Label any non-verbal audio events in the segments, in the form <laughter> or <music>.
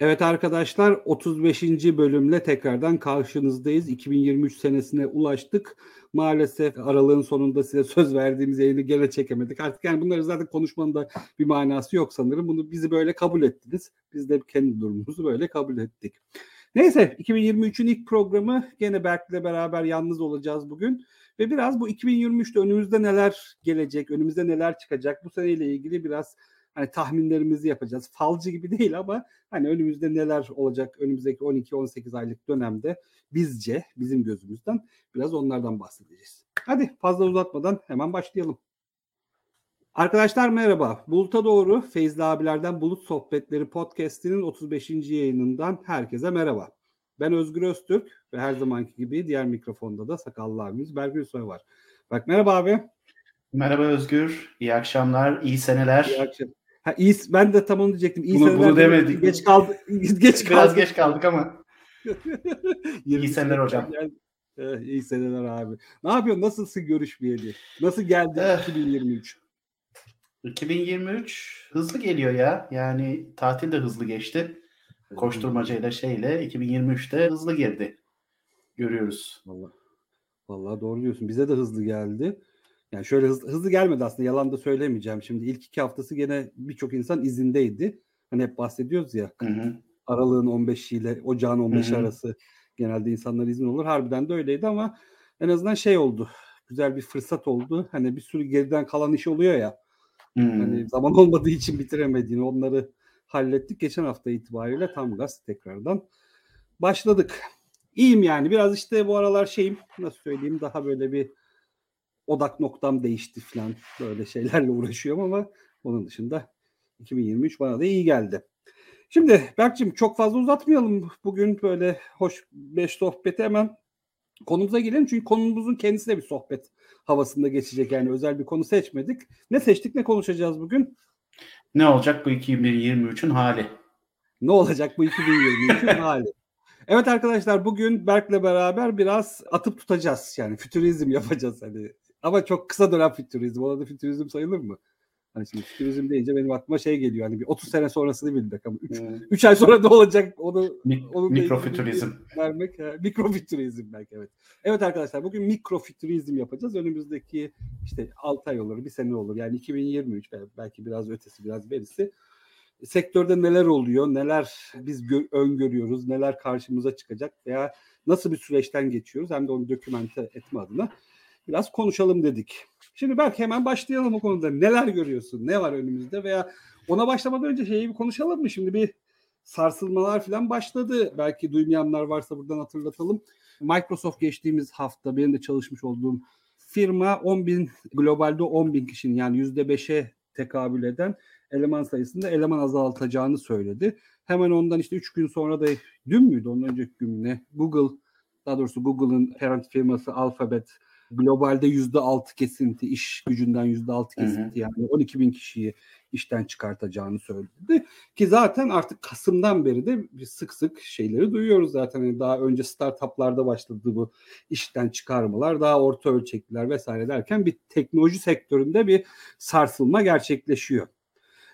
Evet arkadaşlar 35. bölümle tekrardan karşınızdayız. 2023 senesine ulaştık. Maalesef aralığın sonunda size söz verdiğimiz yayını gene çekemedik. Artık yani bunları zaten konuşmanın da bir manası yok sanırım. Bunu bizi böyle kabul ettiniz. Biz de kendi durumumuzu böyle kabul ettik. Neyse 2023'ün ilk programı gene Berk'le beraber yalnız olacağız bugün. Ve biraz bu 2023'te önümüzde neler gelecek, önümüzde neler çıkacak bu seneyle ilgili biraz hani tahminlerimizi yapacağız. Falcı gibi değil ama hani önümüzde neler olacak önümüzdeki 12-18 aylık dönemde bizce, bizim gözümüzden biraz onlardan bahsedeceğiz. Hadi fazla uzatmadan hemen başlayalım. Arkadaşlar merhaba. Bulut'a doğru Feyzli abilerden Bulut Sohbetleri podcast'inin 35. yayınından herkese merhaba. Ben Özgür Öztürk ve her zamanki gibi diğer mikrofonda da sakallı abimiz Bergül Soy var. Bak merhaba abi. Merhaba Özgür. İyi akşamlar, iyi seneler. İyi akşamlar. Ha, iyi, ben de tam onu diyecektim. İyi bunu, bunu demedik. Geç kaldı. <laughs> Geç kaldı. Biraz geç kaldık ama. <laughs> iyi seneler hocam. Gel. Eh, iyi seneler abi. Ne yapıyorsun? Nasılsın görüşmeyeli? Nasıl geldi eh. 2023? 2023 hızlı geliyor ya. Yani tatil de hızlı geçti. Koşturmacayla şeyle 2023'te hızlı girdi. Görüyoruz. Vallahi, vallahi doğru diyorsun. Bize de hızlı geldi. Yani şöyle hızlı, hızlı gelmedi aslında yalan da söylemeyeceğim. Şimdi ilk iki haftası gene birçok insan izindeydi. Hani hep bahsediyoruz ya. Hı hı. Aralığın 15 ile ocağın 15 hı hı. arası genelde insanlar izin olur. Harbiden de öyleydi ama en azından şey oldu. Güzel bir fırsat oldu. Hani bir sürü geriden kalan iş oluyor ya. Hı. Hani zaman olmadığı için bitiremediğini onları hallettik. Geçen hafta itibariyle tam gaz tekrardan başladık. İyiyim yani. Biraz işte bu aralar şeyim nasıl söyleyeyim daha böyle bir odak noktam değişti falan böyle şeylerle uğraşıyorum ama onun dışında 2023 bana da iyi geldi. Şimdi Berk'cim çok fazla uzatmayalım. Bugün böyle hoş beş sohbeti hemen konumuza gelelim. Çünkü konumuzun kendisi de bir sohbet havasında geçecek. Yani özel bir konu seçmedik. Ne seçtik ne konuşacağız bugün? Ne olacak bu 2023'ün hali? Ne olacak bu 2023'ün <laughs> hali? Evet arkadaşlar bugün Berk'le beraber biraz atıp tutacağız. Yani fütürizm yapacağız. Hani ama çok kısa dönem fütürizm. Ona da fütürizm sayılır mı? Hani şimdi fütürizm deyince benim aklıma şey geliyor. Hani bir 30 sene sonrasını bildik ama 3 hmm. Üç ay sonra ne olacak onu onu mikrofütürizm vermek. Ha, mikrofütürizm belki evet. Evet arkadaşlar bugün mikrofütürizm yapacağız. Önümüzdeki işte 6 ay olur, bir sene olur. Yani 2023 belki biraz ötesi, biraz berisi. Sektörde neler oluyor, neler biz gö- öngörüyoruz, neler karşımıza çıkacak veya nasıl bir süreçten geçiyoruz hem de onu dokümente etme adına biraz konuşalım dedik. Şimdi belki hemen başlayalım o konuda. Neler görüyorsun? Ne var önümüzde veya ona başlamadan önce şeyi bir konuşalım mı? Şimdi bir sarsılmalar falan başladı. Belki duymayanlar varsa buradan hatırlatalım. Microsoft geçtiğimiz hafta benim de çalışmış olduğum firma 10 bin globalde 10 bin kişinin yani yüzde beşe tekabül eden eleman sayısında eleman azaltacağını söyledi. Hemen ondan işte 3 gün sonra da dün müydü ondan önceki gün ne? Google daha doğrusu Google'ın parent firması Alphabet globalde yüzde altı kesinti iş gücünden yüzde altı kesinti yani 12 bin kişiyi işten çıkartacağını söyledi ki zaten artık Kasım'dan beri de sık sık şeyleri duyuyoruz zaten yani daha önce startuplarda başladı bu işten çıkarmalar daha orta ölçekliler vesaire derken bir teknoloji sektöründe bir sarsılma gerçekleşiyor.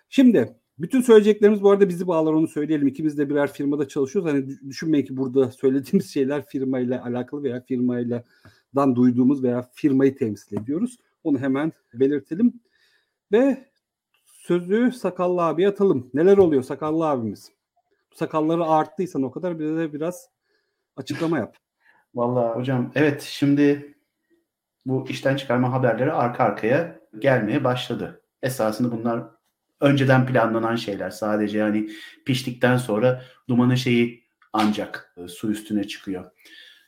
Şimdi bütün söyleyeceklerimiz bu arada bizi bağlar onu söyleyelim. İkimiz de birer firmada çalışıyoruz. Hani düşünmeyin ki burada söylediğimiz şeyler firmayla alakalı veya firmayla dan duyduğumuz veya firmayı temsil ediyoruz. Onu hemen belirtelim. Ve sözü Sakallı abi atalım. Neler oluyor Sakallı abimiz? Sakalları arttıysan o kadar bize de biraz açıklama yap. Vallahi hocam evet şimdi bu işten çıkarma haberleri arka arkaya gelmeye başladı. Esasında bunlar önceden planlanan şeyler. Sadece yani piştikten sonra dumanı şeyi ancak e, su üstüne çıkıyor.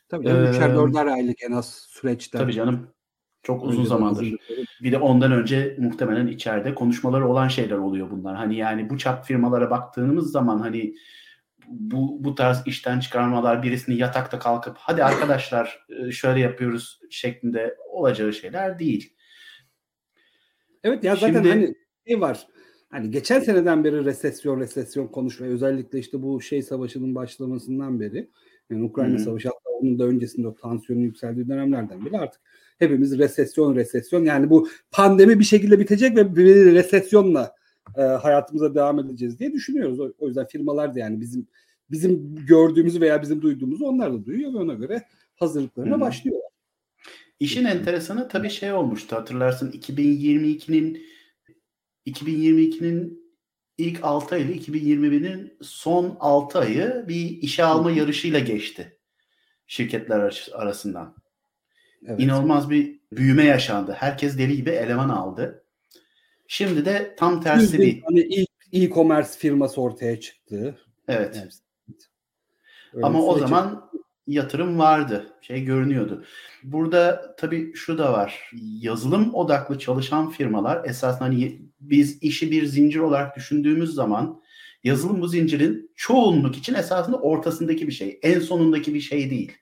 Tabii canım, ee, üçer dörder aylık en az süreçten. Tabii canım. Çok uzun zamandır. Bir de ondan önce muhtemelen içeride konuşmaları olan şeyler oluyor bunlar. Hani yani bu çap firmalara baktığımız zaman hani bu bu tarz işten çıkarmalar birisini yatakta kalkıp hadi arkadaşlar şöyle yapıyoruz şeklinde olacağı şeyler değil. Evet ya zaten Şimdi, hani şey var. Hani geçen seneden beri resesyon resesyon konuşma özellikle işte bu şey savaşının başlamasından beri yani Ukrayna Hı-hı. Savaşı hatta onun da öncesinde o tansiyonun yükseldiği dönemlerden bile artık hepimiz resesyon resesyon yani bu pandemi bir şekilde bitecek ve bir resesyonla e, hayatımıza devam edeceğiz diye düşünüyoruz. O, o yüzden firmalar da yani bizim bizim gördüğümüzü veya bizim duyduğumuzu onlar da duyuyor ve ona göre hazırlıklarına Hı-hı. başlıyorlar. İşin enteresanı tabii şey olmuştu hatırlarsın 2022'nin 2022'nin ilk 6 ayı 2021'in son 6 ayı bir işe alma yarışıyla geçti şirketler arasından. Evet. İnanılmaz bir büyüme yaşandı. Herkes deli gibi eleman aldı. Şimdi de tam tersi bir... Hani ilk e-commerce firması ortaya çıktı. Evet. evet. Ama o zaman yatırım vardı. Şey görünüyordu. Burada tabii şu da var. Yazılım odaklı çalışan firmalar esasında hani biz işi bir zincir olarak düşündüğümüz zaman yazılım bu zincirin çoğunluk için esasında ortasındaki bir şey. En sonundaki bir şey değil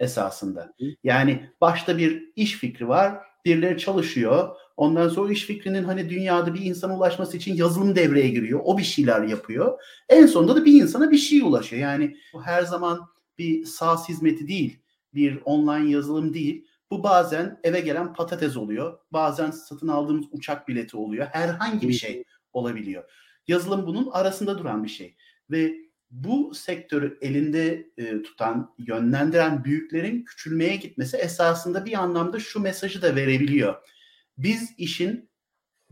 esasında. Yani başta bir iş fikri var. Birileri çalışıyor. Ondan sonra iş fikrinin hani dünyada bir insana ulaşması için yazılım devreye giriyor. O bir şeyler yapıyor. En sonunda da bir insana bir şey ulaşıyor. Yani bu her zaman bir SaaS hizmeti değil, bir online yazılım değil. Bu bazen eve gelen patates oluyor. Bazen satın aldığımız uçak bileti oluyor. Herhangi bir şey olabiliyor. Yazılım bunun arasında duran bir şey. Ve bu sektörü elinde e, tutan, yönlendiren büyüklerin küçülmeye gitmesi esasında bir anlamda şu mesajı da verebiliyor. Biz işin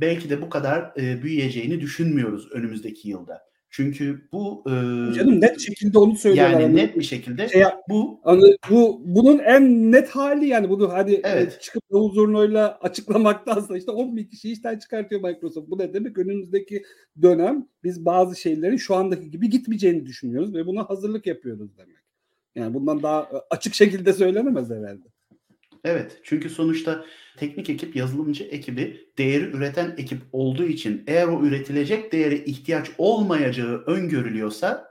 belki de bu kadar e, büyüyeceğini düşünmüyoruz önümüzdeki yılda. Çünkü bu e, canım net şekilde onu söylüyorlar. Yani hani, net bir şekilde şey, bu hani, bu bunun en net hali yani bunu hadi evet. çıkıp Davul Zurna'yla açıklamaktansa işte 10 bin kişi işten çıkartıyor Microsoft. Bu ne demek? Önümüzdeki dönem biz bazı şeylerin şu andaki gibi gitmeyeceğini düşünüyoruz ve buna hazırlık yapıyoruz demek. Yani bundan daha açık şekilde söylenemez herhalde. Evet çünkü sonuçta teknik ekip, yazılımcı ekibi değeri üreten ekip olduğu için eğer o üretilecek değere ihtiyaç olmayacağı öngörülüyorsa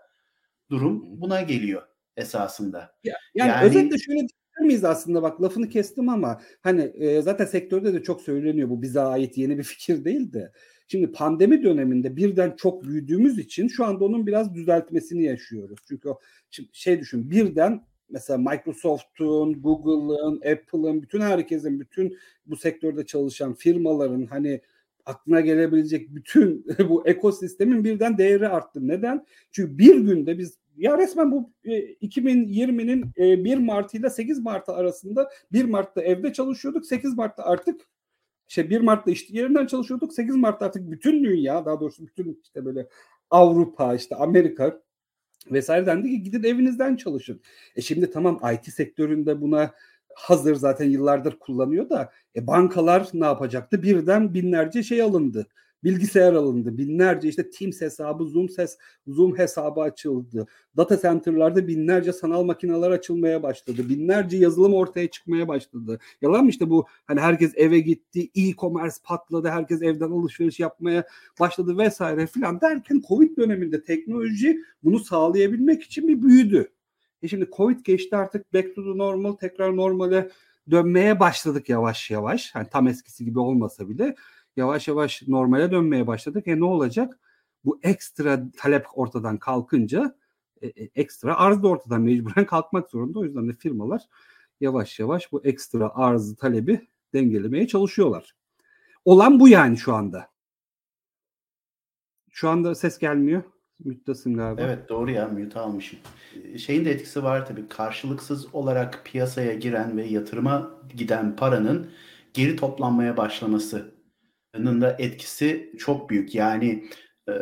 durum buna geliyor esasında. Ya, yani, yani özetle şöyle diyebilir miyiz aslında bak lafını kestim ama hani e, zaten sektörde de çok söyleniyor bu bize ait yeni bir fikir değil de. Şimdi pandemi döneminde birden çok büyüdüğümüz için şu anda onun biraz düzeltmesini yaşıyoruz. Çünkü o şimdi şey düşün birden mesela Microsoft'un, Google'ın, Apple'ın, bütün herkesin, bütün bu sektörde çalışan firmaların hani aklına gelebilecek bütün <laughs> bu ekosistemin birden değeri arttı. Neden? Çünkü bir günde biz ya resmen bu 2020'nin e, 1 Mart ile 8 Mart arasında 1 Mart'ta evde çalışıyorduk. 8 Mart'ta artık şey 1 Mart'ta işte yerinden çalışıyorduk. 8 Mart'ta artık bütün dünya daha doğrusu bütün işte böyle Avrupa işte Amerika vesaire dendi ki gidin evinizden çalışın. E şimdi tamam IT sektöründe buna hazır zaten yıllardır kullanıyor da e bankalar ne yapacaktı? Birden binlerce şey alındı bilgisayar alındı. Binlerce işte Teams hesabı, Zoom ses, Zoom hesabı açıldı. Data center'larda binlerce sanal makineler açılmaya başladı. Binlerce yazılım ortaya çıkmaya başladı. Yalan mı işte bu hani herkes eve gitti, e-commerce patladı, herkes evden alışveriş yapmaya başladı vesaire filan derken Covid döneminde teknoloji bunu sağlayabilmek için bir büyüdü. E şimdi Covid geçti artık back to the normal tekrar normale dönmeye başladık yavaş yavaş. Hani tam eskisi gibi olmasa bile yavaş yavaş normale dönmeye başladık. E ne olacak? Bu ekstra talep ortadan kalkınca e, e, ekstra arz da ortadan mecburen kalkmak zorunda. O yüzden de firmalar yavaş yavaş bu ekstra arzı talebi dengelemeye çalışıyorlar. Olan bu yani şu anda. Şu anda ses gelmiyor. Müttasın galiba. Evet doğru ya mute almışım. Şeyin de etkisi var tabii. Karşılıksız olarak piyasaya giren ve yatırıma giden paranın geri toplanmaya başlaması da etkisi çok büyük. Yani e,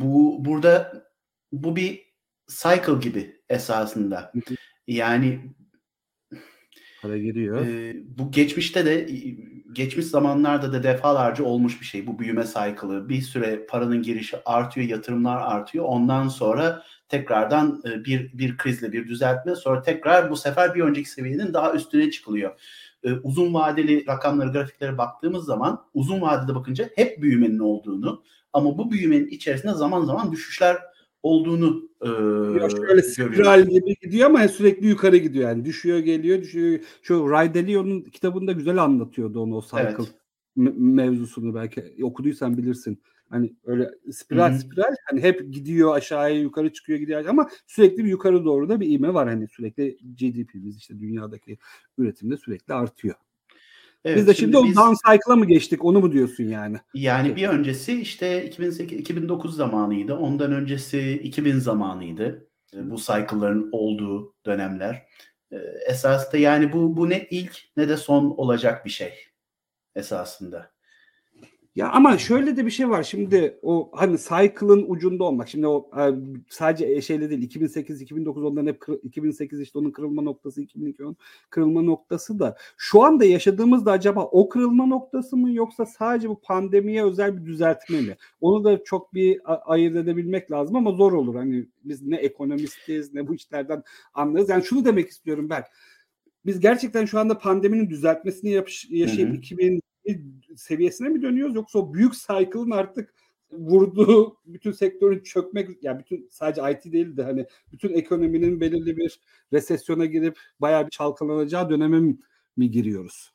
bu burada bu bir cycle gibi esasında. Yani para giriyor. E, bu geçmişte de geçmiş zamanlarda da defalarca olmuş bir şey bu büyüme cycle'ı. Bir süre paranın girişi artıyor, yatırımlar artıyor. Ondan sonra tekrardan bir bir krizle bir düzeltme sonra tekrar bu sefer bir önceki seviyenin daha üstüne çıkılıyor e, uzun vadeli rakamları, grafiklere baktığımız zaman uzun vadede bakınca hep büyümenin olduğunu ama bu büyümenin içerisinde zaman zaman düşüşler olduğunu e, ya şöyle spiral gibi gidiyor ama sürekli yukarı gidiyor yani düşüyor geliyor düşüyor. Şu Ray Dalio'nun kitabında güzel anlatıyordu onu o cycle evet. mevzusunu belki okuduysan bilirsin. Hani öyle spiral Hı-hı. spiral hani hep gidiyor aşağıya yukarı çıkıyor gidiyor ama sürekli bir yukarı doğru da bir ivme var hani sürekli GDP'miz işte dünyadaki üretimde sürekli artıyor. Evet, Biz de şimdi, şimdi biz, o down cycle'a mı geçtik onu mu diyorsun yani? Yani bir öncesi işte 2008 2009 zamanıydı. Ondan öncesi 2000 zamanıydı. E, bu cycle'ların olduğu dönemler. E, esasında yani bu bu ne ilk ne de son olacak bir şey esasında. Ya ama şöyle de bir şey var. Şimdi o hani cycle'ın ucunda olmak. Şimdi o e, sadece şeyle değil 2008 2009 onların hep 2008 işte onun kırılma noktası 2002 onun kırılma noktası da şu anda yaşadığımızda acaba o kırılma noktası mı yoksa sadece bu pandemiye özel bir düzeltme mi? Onu da çok bir ayırt edebilmek lazım ama zor olur. Hani biz ne ekonomistiz ne bu işlerden anlarız. Yani şunu demek istiyorum ben. Biz gerçekten şu anda pandeminin düzeltmesini yapış, yaşayıp hı hı. 2000 seviyesine mi dönüyoruz yoksa o büyük cycle'ın artık vurduğu bütün sektörün çökmek yani bütün sadece IT değil de hani bütün ekonominin belirli bir resesyona girip bayağı bir çalkalanacağı döneme mi, giriyoruz?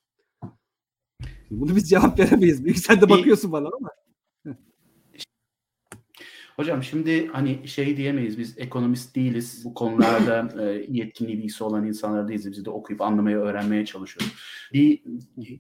Bunu biz cevap veremeyiz. Sen de bakıyorsun bana ama. Hocam şimdi hani şey diyemeyiz biz ekonomist değiliz. Bu konularda e, yetkinliği bilgisi olan insanlar değiliz. Biz de okuyup anlamaya, öğrenmeye çalışıyoruz. Bir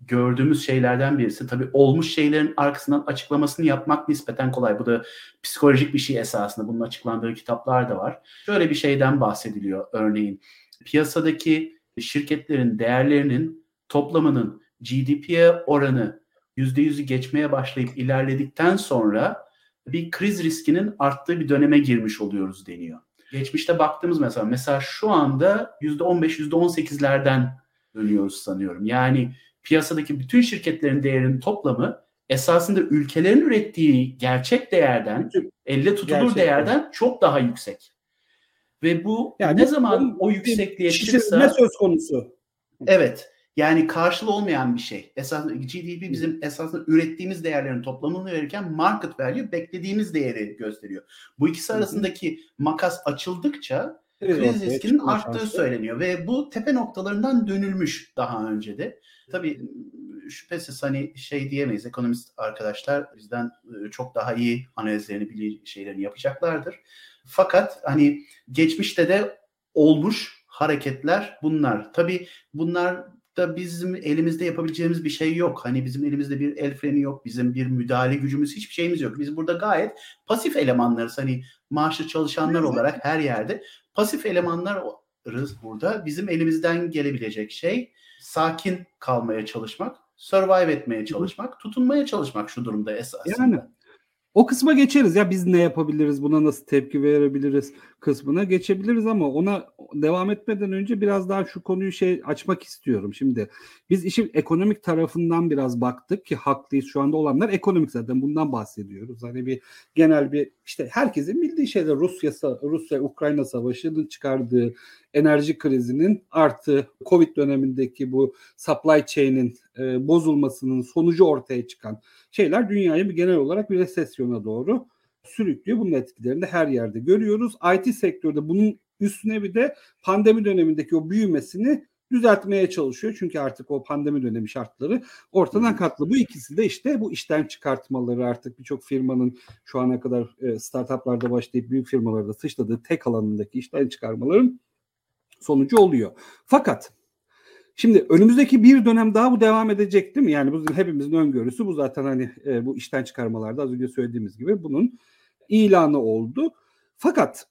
gördüğümüz şeylerden birisi tabii olmuş şeylerin arkasından açıklamasını yapmak nispeten kolay. Bu da psikolojik bir şey esasında. Bunun açıklandığı kitaplar da var. Şöyle bir şeyden bahsediliyor örneğin. Piyasadaki şirketlerin değerlerinin toplamının GDP'ye oranı %100'ü geçmeye başlayıp ilerledikten sonra bir kriz riskinin arttığı bir döneme girmiş oluyoruz deniyor. Geçmişte baktığımız mesela mesela şu anda %15 %18'lerden dönüyoruz sanıyorum. Yani piyasadaki bütün şirketlerin değerinin toplamı esasında ülkelerin ürettiği gerçek değerden, elle tutulur gerçek değerden çok daha yüksek. Ve bu yani ne zaman o yüksekliğe çıksa söz konusu. Evet. Yani karşılığı olmayan bir şey. Esas GDP bizim esasında ürettiğimiz değerlerin toplamını verirken market value beklediğimiz değeri gösteriyor. Bu ikisi arasındaki makas açıldıkça evet, kriz riskinin arttığı şanslı. söyleniyor ve bu tepe noktalarından dönülmüş daha önce de. Tabii şüphesiz hani şey diyemeyiz ekonomist arkadaşlar bizden çok daha iyi analizlerini bilir şeylerini yapacaklardır. Fakat hani geçmişte de olmuş hareketler bunlar. Tabii bunlar da bizim elimizde yapabileceğimiz bir şey yok. Hani bizim elimizde bir el freni yok, bizim bir müdahale gücümüz hiçbir şeyimiz yok. Biz burada gayet pasif elemanlarız. Hani maaşlı çalışanlar olarak her yerde pasif elemanlarız burada. Bizim elimizden gelebilecek şey sakin kalmaya çalışmak, survive etmeye çalışmak, tutunmaya çalışmak şu durumda esasında. Yani o kısma geçeriz ya biz ne yapabiliriz buna nasıl tepki verebiliriz kısmına geçebiliriz ama ona devam etmeden önce biraz daha şu konuyu şey açmak istiyorum. Şimdi biz işin ekonomik tarafından biraz baktık ki haklıyız şu anda olanlar ekonomik zaten bundan bahsediyoruz. Hani bir genel bir işte herkesin bildiği şeyler Rusya Rusya Ukrayna savaşının çıkardığı enerji krizinin artı Covid dönemindeki bu supply chain'in e, bozulmasının sonucu ortaya çıkan şeyler dünyayı bir genel olarak bir resesyona doğru sürüklüyor. Bunun etkilerini de her yerde görüyoruz. IT sektörde bunun üstüne bir de pandemi dönemindeki o büyümesini düzeltmeye çalışıyor. Çünkü artık o pandemi dönemi şartları ortadan kalktı. Bu ikisi de işte bu işten çıkartmaları artık birçok firmanın şu ana kadar e, startuplarda başlayıp büyük firmalarda sıçradığı tek alanındaki işten çıkarmaların sonucu oluyor. Fakat Şimdi önümüzdeki bir dönem daha bu devam edecek değil mi? Yani bu hepimizin öngörüsü bu zaten hani e, bu işten çıkarmalarda az önce söylediğimiz gibi bunun ilanı oldu. Fakat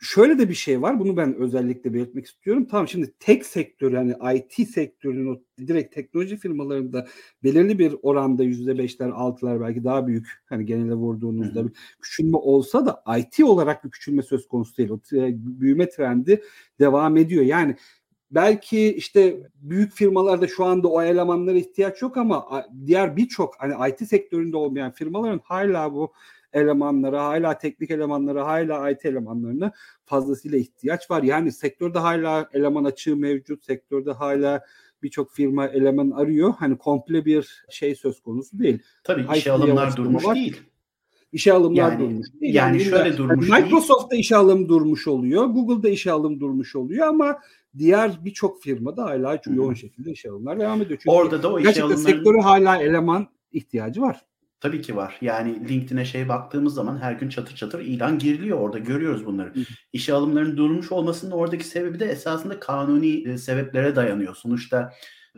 şöyle de bir şey var. Bunu ben özellikle belirtmek istiyorum. Tamam şimdi tek sektör yani IT sektörünün o direkt teknoloji firmalarında belirli bir oranda yüzde beşler, altılar belki daha büyük hani genelde vurduğunuzda bir küçülme olsa da IT olarak bir küçülme söz konusu değil. O büyüme trendi devam ediyor. Yani belki işte büyük firmalarda şu anda o elemanlara ihtiyaç yok ama diğer birçok hani IT sektöründe olmayan firmaların hala bu elemanlara, hala teknik elemanlara, hala IT elemanlarına fazlasıyla ihtiyaç var. Yani sektörde hala eleman açığı mevcut. Sektörde hala birçok firma eleman arıyor. Hani komple bir şey söz konusu değil. Tabii işe alımlar durmuş var. değil. İşe alımlar yani, durmuş değil. Yani, yani şöyle durmuş yani Microsoft'ta işe alım durmuş oluyor. Google'da işe alım durmuş oluyor ama diğer birçok firmada hala yoğun şekilde işe alımlar devam ediyor. Çünkü Orada da o işe alımların... sektörü hala eleman ihtiyacı var. Tabii ki var. Yani LinkedIn'e şey baktığımız zaman her gün çatır çatır ilan giriliyor orada görüyoruz bunları. İşe alımların durmuş olmasının oradaki sebebi de esasında kanuni e, sebeplere dayanıyor. Sonuçta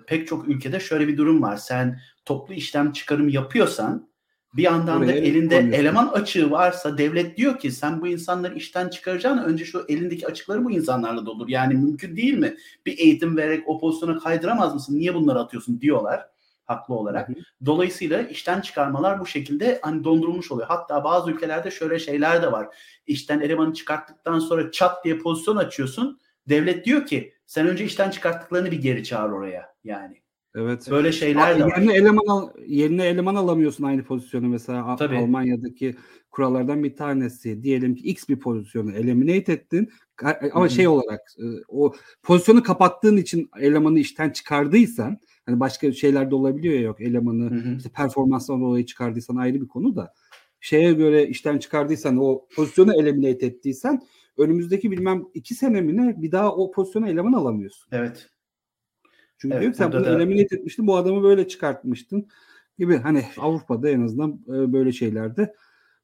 pek çok ülkede şöyle bir durum var. Sen toplu işlem çıkarım yapıyorsan bir yandan Oraya da elinde konuyorsun. eleman açığı varsa devlet diyor ki sen bu insanları işten çıkaracağına önce şu elindeki açıkları bu insanlarla doldur. Yani mümkün değil mi? Bir eğitim vererek o pozisyona kaydıramaz mısın? Niye bunları atıyorsun diyorlar haklı olarak. Hı hı. Dolayısıyla işten çıkarmalar bu şekilde hani dondurulmuş oluyor. Hatta bazı ülkelerde şöyle şeyler de var. İşten elemanı çıkarttıktan sonra çat diye pozisyon açıyorsun. Devlet diyor ki sen önce işten çıkarttıklarını bir geri çağır oraya yani. Evet. Böyle şeyler Abi, de yerine var. eleman al, yerine eleman alamıyorsun aynı pozisyonu mesela Tabii. Almanya'daki kurallardan bir tanesi. Diyelim ki X bir pozisyonu eliminate ettin ama Hı-hı. şey olarak e, o pozisyonu kapattığın için elemanı işten çıkardıysan hani başka şeyler de olabiliyor ya yok elemanı Hı-hı. işte performanstan dolayı çıkardıysan ayrı bir konu da şeye göre işten çıkardıysan o pozisyonu eliminate ettiysen önümüzdeki bilmem iki sene mi ne bir daha o pozisyona eleman alamıyorsun. Evet. Çünkü evet, sen bunu da... eliminate etmiştin bu adamı böyle çıkartmıştın gibi hani Avrupa'da en azından e, böyle şeylerde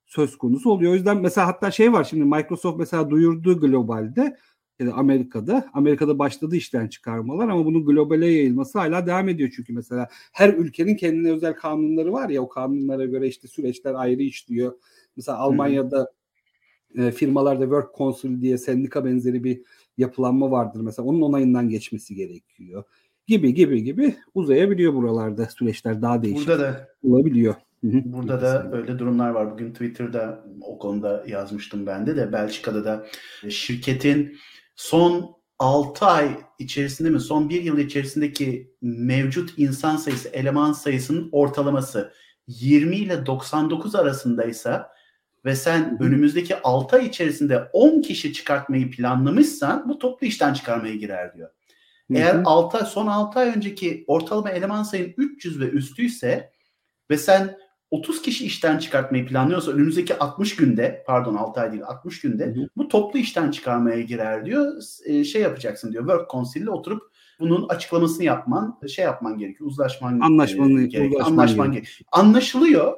söz konusu oluyor. O yüzden mesela hatta şey var şimdi Microsoft mesela duyurdu globalde yani Amerika'da. Amerika'da başladı işten çıkarmalar ama bunun globale yayılması hala devam ediyor çünkü mesela her ülkenin kendine özel kanunları var ya o kanunlara göre işte süreçler ayrı işliyor. Mesela Almanya'da e, firmalarda work council diye sendika benzeri bir yapılanma vardır mesela onun onayından geçmesi gerekiyor gibi gibi gibi uzayabiliyor buralarda süreçler daha değişik Burada da olabiliyor. Burada da öyle durumlar var. Bugün Twitter'da o konuda yazmıştım ben de de Belçika'da da şirketin son 6 ay içerisinde mi son 1 yıl içerisindeki mevcut insan sayısı, eleman sayısının ortalaması 20 ile 99 arasındaysa ve sen önümüzdeki 6 ay içerisinde 10 kişi çıkartmayı planlamışsan bu toplu işten çıkarmaya girer diyor. Eğer 6 ay, son 6 ay önceki ortalama eleman sayın 300 ve üstüyse ve sen 30 kişi işten çıkartmayı planlıyorsa önümüzdeki 60 günde pardon 6 ay değil 60 günde hı hı. bu toplu işten çıkarmaya girer diyor. E, şey yapacaksın diyor. Work Council'le oturup bunun açıklamasını yapman, şey yapman gerekiyor. Uzlaşman Anlaşmanı, e, gerekiyor. Anlaşman gerekiyor. Anlaşılıyor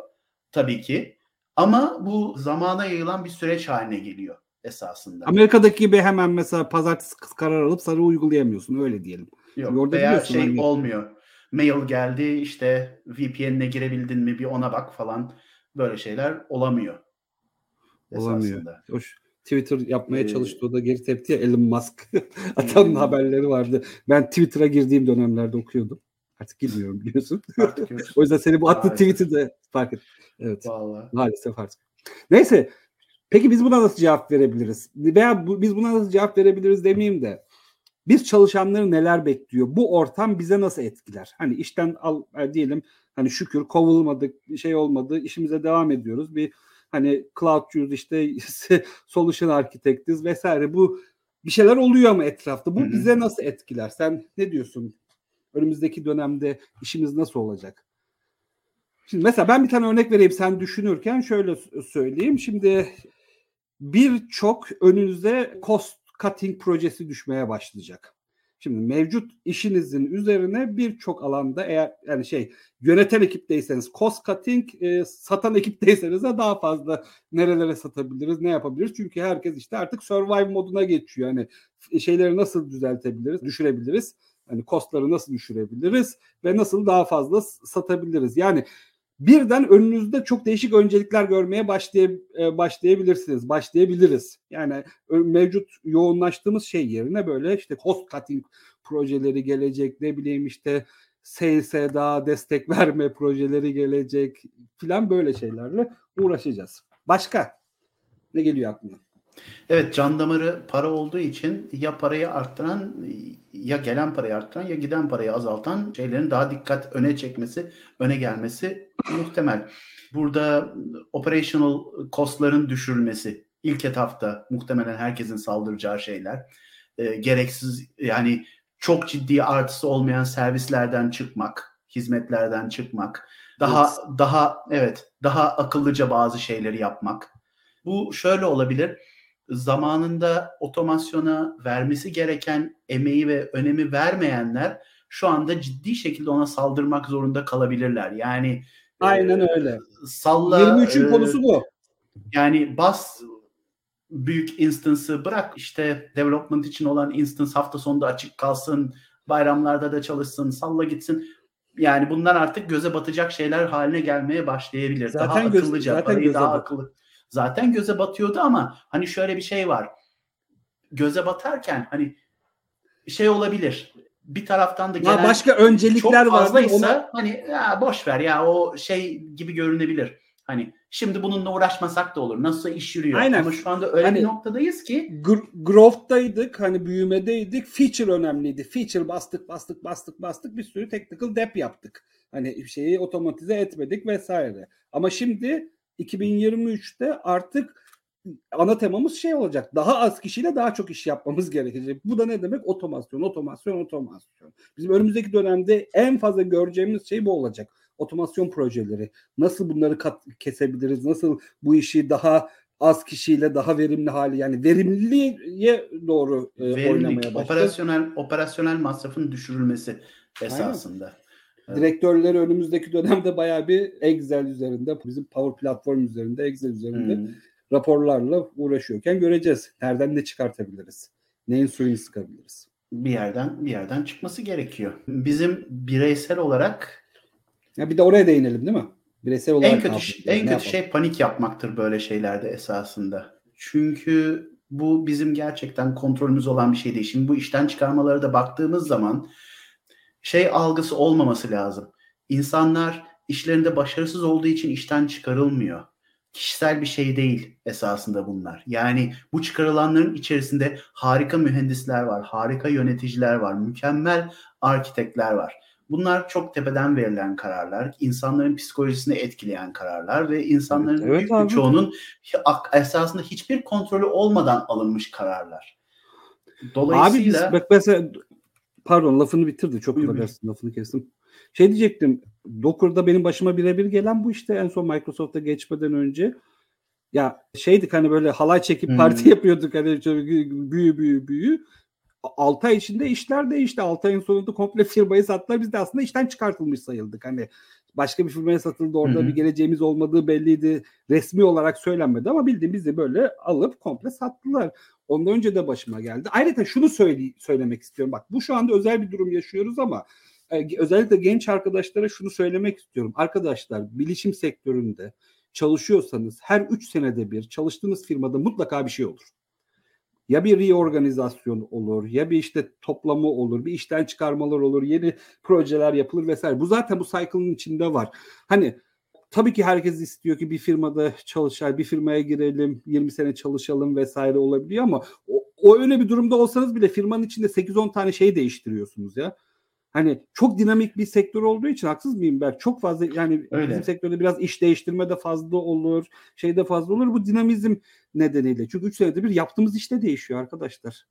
tabii ki ama bu zamana yayılan bir süreç haline geliyor esasında. Amerika'daki gibi hemen mesela pazartesi karar alıp sarı uygulayamıyorsun öyle diyelim. Yok orada veya şey hani... olmuyor. Mail geldi işte VPN'ine girebildin mi bir ona bak falan böyle şeyler olamıyor. Olamıyor. O Twitter yapmaya ee, çalıştı o da geri tepti ya Elon Musk. <laughs> Atan hmm. haberleri vardı. Ben Twitter'a girdiğim dönemlerde okuyordum. Artık girmiyorum biliyorsun. Artık <laughs> o yüzden seni bu attı Twitter'da fark et. Evet. Vallahi. Maalesef artık. Neyse Peki biz buna nasıl cevap verebiliriz? Veya bu, biz buna nasıl cevap verebiliriz demeyeyim de biz çalışanları neler bekliyor? Bu ortam bize nasıl etkiler? Hani işten al e, diyelim hani şükür kovulmadık, şey olmadı, işimize devam ediyoruz. Bir hani cloud işte <laughs> solution architectiz vesaire bu bir şeyler oluyor ama etrafta. Bu Hı-hı. bize nasıl etkiler? Sen ne diyorsun? Önümüzdeki dönemde işimiz nasıl olacak? Şimdi mesela ben bir tane örnek vereyim sen düşünürken şöyle söyleyeyim. Şimdi birçok önünüze cost cutting projesi düşmeye başlayacak. Şimdi mevcut işinizin üzerine birçok alanda eğer yani şey yöneten ekipteyseniz cost cutting, e, satan ekipteyseniz de daha fazla nerelere satabiliriz, ne yapabiliriz? Çünkü herkes işte artık survive moduna geçiyor. Hani şeyleri nasıl düzeltebiliriz, düşürebiliriz? Hani costları nasıl düşürebiliriz ve nasıl daha fazla satabiliriz? Yani birden önünüzde çok değişik öncelikler görmeye başlay e, başlayabilirsiniz. Başlayabiliriz. Yani mevcut yoğunlaştığımız şey yerine böyle işte cost cutting projeleri gelecek ne bileyim işte daha destek <laughs> verme projeleri gelecek filan böyle şeylerle uğraşacağız. Başka ne geliyor aklına? Evet can damarı para olduğu için ya parayı arttıran ya gelen parayı arttıran ya giden parayı azaltan şeylerin daha dikkat öne çekmesi, öne gelmesi muhtemel. Burada operational cost'ların düşürülmesi ilk etapta muhtemelen herkesin saldıracağı şeyler. E, gereksiz yani çok ciddi artısı olmayan servislerden çıkmak, hizmetlerden çıkmak, daha evet. daha evet, daha akıllıca bazı şeyleri yapmak. Bu şöyle olabilir zamanında otomasyona vermesi gereken emeği ve önemi vermeyenler şu anda ciddi şekilde ona saldırmak zorunda kalabilirler. Yani Aynen e, öyle. Salla 23'ün e, konusu bu. Yani bas büyük instance'ı bırak işte development için olan instance hafta sonunda açık kalsın Bayramlarda da çalışsın, salla gitsin. Yani bunlar artık göze batacak şeyler haline gelmeye başlayabilir. Zaten daha göz, akıllıca, zaten parayı daha akıllı. Zaten göze batıyordu ama hani şöyle bir şey var. Göze batarken hani şey olabilir. Bir taraftan da gelen ya başka öncelikler çok fazlaysa ona... hani ya boş ver ya o şey gibi görünebilir. Hani şimdi bununla uğraşmasak da olur. Nasıl iş yürüyor? Aynen. Ama şu anda öyle hani, bir noktadayız ki gr- growth'taydık. Hani büyümedeydik. Feature önemliydi. Feature bastık bastık bastık bastık bir sürü technical dep yaptık. Hani şeyi otomatize etmedik vesaire. Ama şimdi 2023'te artık ana temamız şey olacak. Daha az kişiyle daha çok iş yapmamız gerekecek. Bu da ne demek? Otomasyon, otomasyon, otomasyon. Bizim önümüzdeki dönemde en fazla göreceğimiz şey bu olacak. Otomasyon projeleri. Nasıl bunları kat, kesebiliriz? Nasıl bu işi daha az kişiyle daha verimli hali yani verimliliğe doğru e, oynamaya başladı. Operasyonel operasyonel masrafın düşürülmesi esasında. Aynen. Evet. Direktörleri önümüzdeki dönemde bayağı bir Excel üzerinde, bizim Power Platform üzerinde, Excel üzerinde hmm. raporlarla uğraşıyorken göreceğiz. Nereden ne çıkartabiliriz? Neyin suyunu sıkabiliriz? Bir yerden bir yerden çıkması gerekiyor. Bizim bireysel olarak ya bir de oraya değinelim değil mi? Bireysel olarak en kötü en kötü şey panik yapmaktır böyle şeylerde esasında. Çünkü bu bizim gerçekten kontrolümüz olan bir şey değil. Şimdi bu işten çıkarmalara da baktığımız zaman şey algısı olmaması lazım. İnsanlar işlerinde başarısız olduğu için işten çıkarılmıyor. Kişisel bir şey değil esasında bunlar. Yani bu çıkarılanların içerisinde harika mühendisler var, harika yöneticiler var, mükemmel arkitekler var. Bunlar çok tepeden verilen kararlar, insanların psikolojisini etkileyen kararlar ve insanların evet, büyük evet, bir çoğunun esasında hiçbir kontrolü olmadan alınmış kararlar. Dolayısıyla Abi biz bak mesela pardon lafını bitirdi. Çok affedersin lafını kestim. Şey diyecektim. Docker'da benim başıma birebir gelen bu işte en son Microsoft'a geçmeden önce. Ya şeydik hani böyle halay çekip hmm. parti <laughs> yapıyorduk hani büyü büyü büyü. 6 ay içinde işler değişti. 6 ayın sonunda komple <laughs> firmayı sattılar. Biz de aslında işten çıkartılmış sayıldık. Hani başka bir firmaya satıldı orada Hı-hı. bir geleceğimiz olmadığı belliydi. Resmi olarak söylenmedi ama bildiğim bizi böyle alıp komple sattılar. Ondan önce de başıma geldi. Ayrıca şunu söyle, söylemek istiyorum. Bak bu şu anda özel bir durum yaşıyoruz ama e, özellikle genç arkadaşlara şunu söylemek istiyorum. Arkadaşlar bilişim sektöründe çalışıyorsanız her 3 senede bir çalıştığınız firmada mutlaka bir şey olur. Ya bir reorganizasyon olur, ya bir işte toplama olur, bir işten çıkarmalar olur, yeni projeler yapılır vesaire. Bu zaten bu cycle'ın içinde var. Hani tabii ki herkes istiyor ki bir firmada çalışar, bir firmaya girelim, 20 sene çalışalım vesaire olabiliyor ama o, o öyle bir durumda olsanız bile firmanın içinde 8-10 tane şey değiştiriyorsunuz ya. Hani çok dinamik bir sektör olduğu için haksız mıyım Berk? Çok fazla yani Öyle. bizim sektörde biraz iş değiştirme de fazla olur, şey de fazla olur. Bu dinamizm nedeniyle. Çünkü 3 senede bir yaptığımız işte değişiyor arkadaşlar.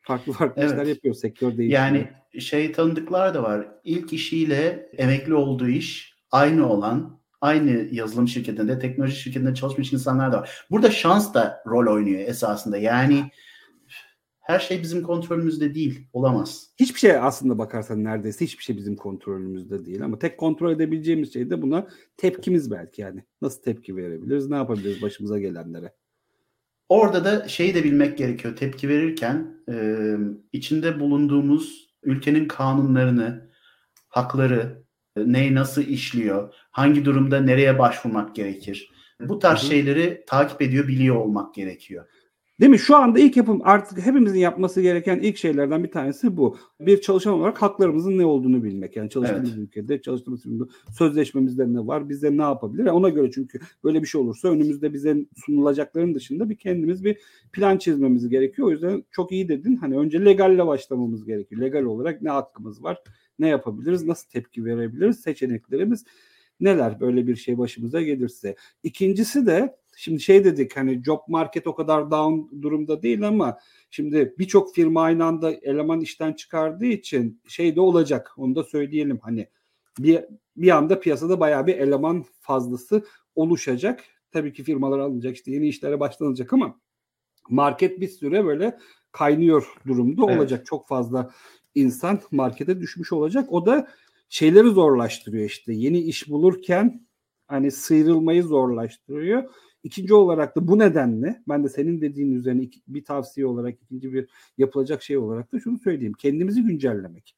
Farklı farklı evet. işler yapıyor sektör değişiyor. Yani şey tanıdıklar da var. İlk işiyle emekli olduğu iş aynı olan aynı yazılım şirketinde, teknoloji şirketinde çalışmış insanlar da var. Burada şans da rol oynuyor esasında. Yani her şey bizim kontrolümüzde değil. Olamaz. Hiçbir şey aslında bakarsan neredeyse hiçbir şey bizim kontrolümüzde değil. Ama tek kontrol edebileceğimiz şey de buna tepkimiz belki yani. Nasıl tepki verebiliriz? Ne yapabiliriz başımıza gelenlere? Orada da şeyi de bilmek gerekiyor. Tepki verirken e, içinde bulunduğumuz ülkenin kanunlarını, hakları, e, neyi nasıl işliyor, hangi durumda nereye başvurmak gerekir. Bu tarz Hı-hı. şeyleri takip ediyor, biliyor olmak gerekiyor. Değil mi? Şu anda ilk yapım artık hepimizin yapması gereken ilk şeylerden bir tanesi bu. Bir çalışan olarak haklarımızın ne olduğunu bilmek. Yani çalıştığımız evet. ülkede, çalıştığımız firmada sözleşmemizde ne var, bize ne yapabilir? ona göre çünkü böyle bir şey olursa önümüzde bize sunulacakların dışında bir kendimiz bir plan çizmemiz gerekiyor. O yüzden çok iyi dedin. Hani önce legalle başlamamız gerekiyor. Legal olarak ne hakkımız var, ne yapabiliriz, nasıl tepki verebiliriz, seçeneklerimiz neler böyle bir şey başımıza gelirse. İkincisi de Şimdi şey dedik hani job market o kadar down durumda değil ama şimdi birçok firma aynı anda eleman işten çıkardığı için şey de olacak. Onu da söyleyelim hani bir bir anda piyasada bayağı bir eleman fazlası oluşacak. Tabii ki firmalar alınacak işte yeni işlere başlanacak ama market bir süre böyle kaynıyor durumda evet. olacak. Çok fazla insan markete düşmüş olacak. O da şeyleri zorlaştırıyor işte. Yeni iş bulurken hani sıyrılmayı zorlaştırıyor. İkinci olarak da bu nedenle ben de senin dediğin üzerine bir tavsiye olarak ikinci bir yapılacak şey olarak da şunu söyleyeyim. Kendimizi güncellemek.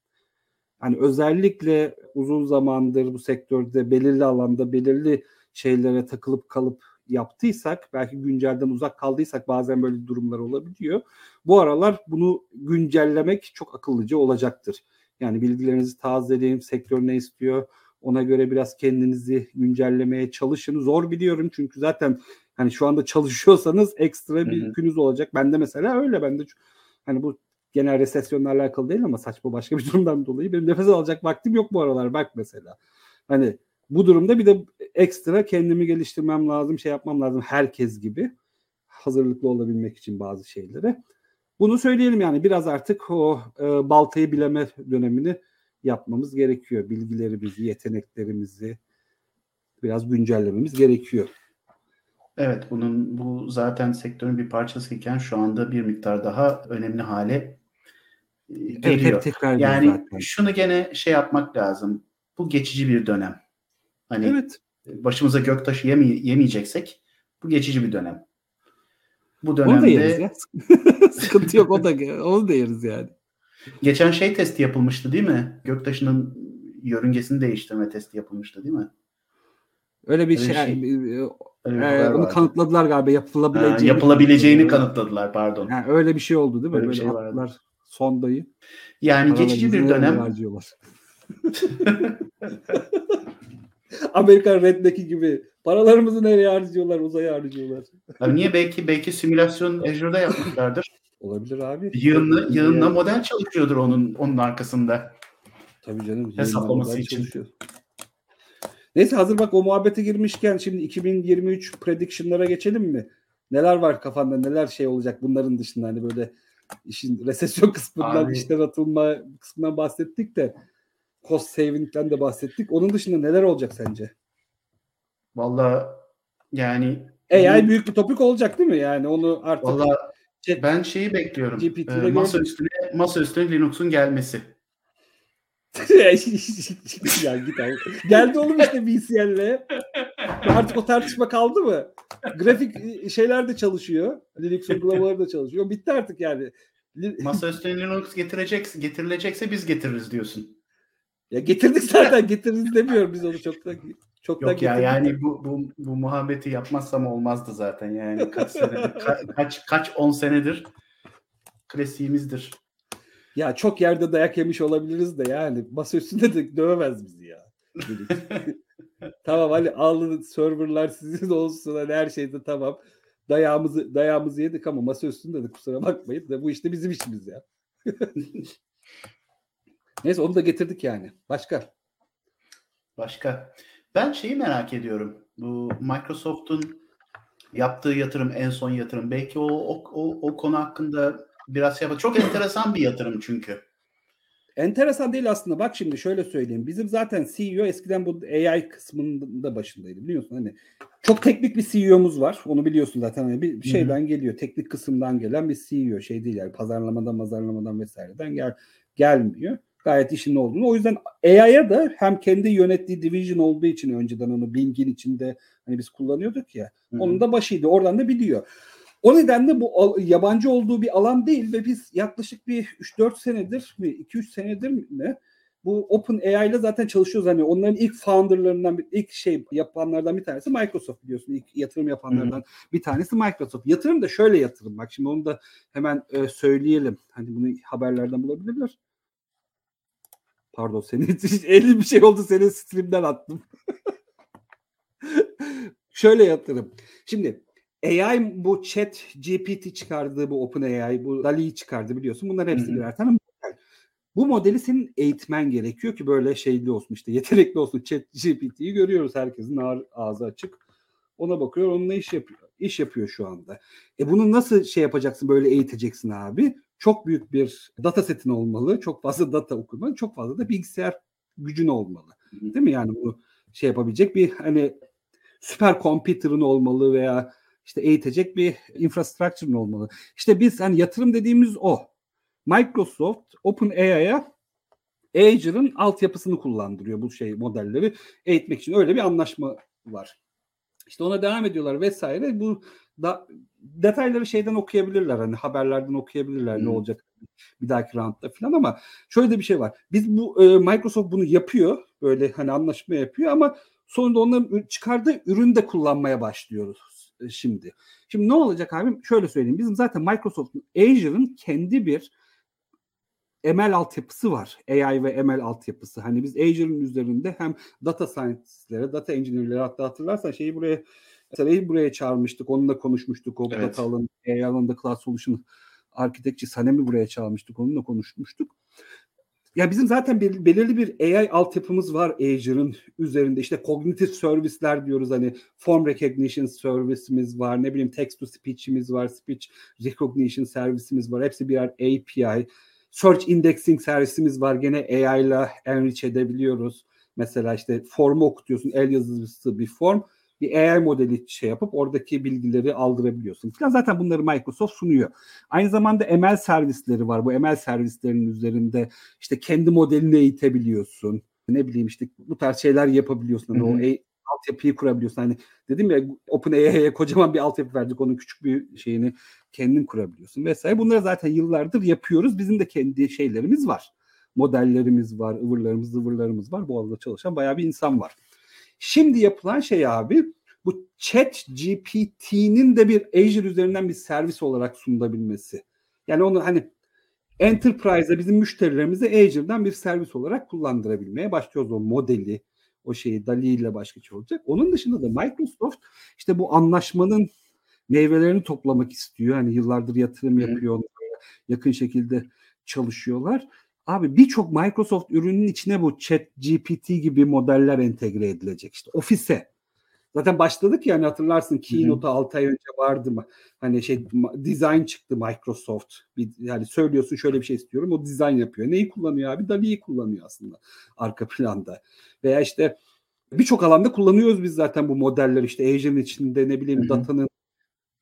hani özellikle uzun zamandır bu sektörde belirli alanda belirli şeylere takılıp kalıp yaptıysak belki güncelden uzak kaldıysak bazen böyle durumlar olabiliyor. Bu aralar bunu güncellemek çok akıllıca olacaktır. Yani bilgilerinizi tazeleyin, sektör ne istiyor, ona göre biraz kendinizi güncellemeye çalışın. Zor biliyorum çünkü zaten hani şu anda çalışıyorsanız ekstra bir yükünüz olacak. Ben de mesela öyle. Ben de hani bu genel resesyonla alakalı değil ama saçma başka bir <laughs> durumdan dolayı benim nefes alacak vaktim yok bu aralar. Bak mesela. Hani bu durumda bir de ekstra kendimi geliştirmem lazım, şey yapmam lazım herkes gibi. Hazırlıklı olabilmek için bazı şeylere. Bunu söyleyelim yani biraz artık o e, baltayı bileme dönemini yapmamız gerekiyor. Bilgilerimizi, yeteneklerimizi biraz güncellememiz gerekiyor. Evet bunun bu zaten sektörün bir parçası iken şu anda bir miktar daha önemli hale geliyor. Evet, hep tekrar yani zaten. şunu gene şey yapmak lazım. Bu geçici bir dönem. Hani evet. başımıza göktaşı yeme yemeyeceksek bu geçici bir dönem. Bu dönemde onu da yeriz ya. <laughs> Sıkıntı yok o da onu da yeriz yani. Geçen şey testi yapılmıştı değil mi? Göktaşının yörüngesini değiştirme testi yapılmıştı değil mi? Öyle bir Öyle şey, şey öyle e, onu kanıtladılar galiba yapılabileceğini. Ha, yapılabileceğini kanıtladılar pardon. Yani öyle bir şey oldu değil mi? Öyle Böyle şey attılar sondayı. Yani geçici bir dönem. <laughs> Amerikan Red'deki gibi paralarımızı nereye harcıyorlar? Uzaya harcıyorlar. Abi niye belki belki simülasyon Azure'da yapmışlardır. Olabilir abi. Yığınla, yığınla yani. model çalışıyordur onun onun arkasında. Tabii canım. Hesaplaması için. Çalışıyor. Neyse hazır bak o muhabbete girmişken şimdi 2023 prediction'lara geçelim mi? Neler var kafanda? Neler şey olacak bunların dışında hani böyle işin resesyon kısmından Abi. işten atılma kısmından bahsettik de cost saving'den de bahsettik. Onun dışında neler olacak sence? Valla yani AI büyük bir topik olacak değil mi? Yani onu artık Valla ben şeyi bekliyorum. Ee, masa üstüne masa üstüne Linux'un gelmesi. <laughs> ya git abi. Geldi oğlum işte VCL'le. Artık o tartışma kaldı mı? Grafik şeyler de çalışıyor. Linux uygulamaları da çalışıyor. Bitti artık yani. Masa üstüne Linux getirecek, getirilecekse biz getiririz diyorsun. Ya getirdik zaten <laughs> getiririz demiyorum biz onu çok da çok Yok da ya yani bu, bu bu muhabbeti yapmazsam olmazdı zaten yani kaç senedir <laughs> ka, kaç kaç on senedir klasiğimizdir. Ya çok yerde dayak yemiş olabiliriz de yani masa üstünde de dövemez bizi ya. <laughs> tamam hani alın serverlar sizin olsun hani her şeyde tamam. Dayağımızı dayağımızı yedik ama masa üstünde de kusura bakmayın da bu işte bizim işimiz ya. Neyse onu da getirdik yani. Başka? Başka. Ben şeyi merak ediyorum. Bu Microsoft'un yaptığı yatırım en son yatırım. Belki o o, o, o konu hakkında biraz şey yapalım. Çok enteresan bir yatırım çünkü. Enteresan değil aslında. Bak şimdi şöyle söyleyeyim. Bizim zaten CEO eskiden bu AI kısmında başındaydı biliyorsun. Hani çok teknik bir CEO'muz var. Onu biliyorsun zaten. Hani bir şeyden Hı-hı. geliyor. Teknik kısımdan gelen bir CEO. Şey değil yani pazarlamadan, pazarlamadan vesaireden gel gelmiyor gayet işinin olduğunu. O yüzden AI'ya da hem kendi yönettiği division olduğu için önceden onu Bing'in içinde hani biz kullanıyorduk ya. Hı-hı. Onun da başıydı. Oradan da biliyor. O nedenle bu yabancı olduğu bir alan değil ve biz yaklaşık bir 3-4 senedir mi 2-3 senedir mi bu Open AI ile zaten çalışıyoruz. Hani onların ilk founderlarından ilk şey yapanlardan bir tanesi Microsoft biliyorsun. İlk yatırım yapanlardan Hı-hı. bir tanesi Microsoft. Yatırım da şöyle yatırım. Bak şimdi onu da hemen e, söyleyelim. Hani bunu haberlerden bulabilirler. Pardon senin 50 <laughs> bir şey oldu senin streamden attım. <laughs> Şöyle yatırım. Şimdi AI bu chat GPT çıkardığı bu Open AI, bu DALI çıkardı biliyorsun. Bunlar hepsi birer tane model. Bu modeli senin eğitmen gerekiyor ki böyle şeyli olsun işte yetenekli olsun. Chat GPT'yi görüyoruz herkesin ağzı açık. Ona bakıyor onunla iş yapıyor. İş yapıyor şu anda. E bunu nasıl şey yapacaksın böyle eğiteceksin abi? Çok büyük bir data setin olmalı. Çok fazla data okumalı. Çok fazla da bilgisayar gücün olmalı. Değil mi? Yani bunu şey yapabilecek bir hani süper computer'ın olmalı veya işte eğitecek bir infrastructure'ın olmalı. İşte biz hani yatırım dediğimiz o. Microsoft OpenAI'ya Azure'ın altyapısını kullandırıyor bu şey modelleri eğitmek için. Öyle bir anlaşma var. İşte ona devam ediyorlar vesaire. Bu da detayları şeyden okuyabilirler hani haberlerden okuyabilirler hmm. ne olacak bir dahaki roundda falan ama şöyle de bir şey var. Biz bu e, Microsoft bunu yapıyor. Böyle hani anlaşma yapıyor ama sonunda onların çıkardığı ürünü de kullanmaya başlıyoruz e, şimdi. Şimdi ne olacak abi? Şöyle söyleyeyim. Bizim zaten Microsoft'un Azure'ın kendi bir ML altyapısı var. AI ve ML altyapısı. Hani biz Azure'ın üzerinde hem data scientistlere, data engineer'lere hatta hatırlarsan şeyi buraya Saray'ı buraya çağırmıştık. Onunla konuşmuştuk. O evet. data alanı, AI alanında Cloud Solution arkitekçi Sanem'i buraya çağırmıştık. Onunla konuşmuştuk. Ya bizim zaten bir, belirli bir AI altyapımız var Azure'ın üzerinde. İşte cognitive servisler diyoruz hani form recognition servisimiz var. Ne bileyim text to speech'imiz var. Speech recognition servisimiz var. Hepsi birer API. Search indexing servisimiz var. Gene AI ile enrich edebiliyoruz. Mesela işte formu okutuyorsun. El yazısı bir form bir AI modeli şey yapıp oradaki bilgileri aldırabiliyorsun falan. Zaten bunları Microsoft sunuyor. Aynı zamanda ML servisleri var. Bu ML servislerinin üzerinde işte kendi modelini eğitebiliyorsun. Ne bileyim işte bu tarz şeyler yapabiliyorsun. Hani o e, altyapıyı kurabiliyorsun. Hani dedim ya OpenAI'ye kocaman bir altyapı verdik. Onun küçük bir şeyini kendin kurabiliyorsun vesaire. Bunları zaten yıllardır yapıyoruz. Bizim de kendi şeylerimiz var. Modellerimiz var, ıvırlarımız, ıvırlarımız var. Bu alanda çalışan bayağı bir insan var. Şimdi yapılan şey abi bu chat GPT'nin de bir Azure üzerinden bir servis olarak sunulabilmesi. Yani onu hani Enterprise'da bizim müşterilerimize Azure'dan bir servis olarak kullandırabilmeye başlıyoruz o modeli. O şeyi Dali ile başka şey olacak. Onun dışında da Microsoft işte bu anlaşmanın meyvelerini toplamak istiyor. Hani yıllardır yatırım yapıyor. Yakın şekilde çalışıyorlar. Abi birçok Microsoft ürünün içine bu Chat GPT gibi modeller entegre edilecek. İşte ofise. Zaten başladık yani hatırlarsın Keynote'a 6 ay önce vardı mı? Hani şey design çıktı Microsoft. Bir, yani söylüyorsun şöyle bir şey istiyorum o design yapıyor. Neyi kullanıyor abi? DALL-E'yi kullanıyor aslında arka planda. Veya işte birçok alanda kullanıyoruz biz zaten bu modeller işte Azure'ın içinde ne bileyim datanın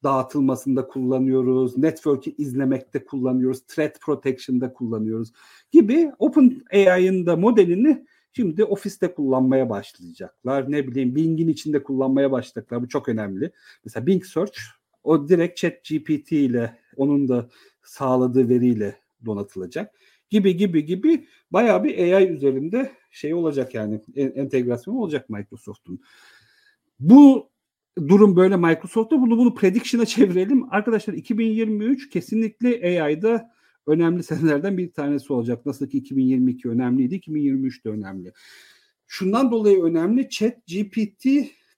dağıtılmasında kullanıyoruz, network'i izlemekte kullanıyoruz, threat protection'da kullanıyoruz gibi Open AI'ın da modelini şimdi ofiste kullanmaya başlayacaklar. Ne bileyim Bing'in içinde kullanmaya başlayacaklar. Bu çok önemli. Mesela Bing Search o direkt Chat GPT ile onun da sağladığı veriyle donatılacak gibi gibi gibi bayağı bir AI üzerinde şey olacak yani entegrasyon olacak Microsoft'un. Bu durum böyle Microsoft'ta bunu bunu prediction'a çevirelim. Arkadaşlar 2023 kesinlikle AI'da önemli senelerden bir tanesi olacak. Nasıl ki 2022 önemliydi, 2023 de önemli. Şundan dolayı önemli. Chat GPT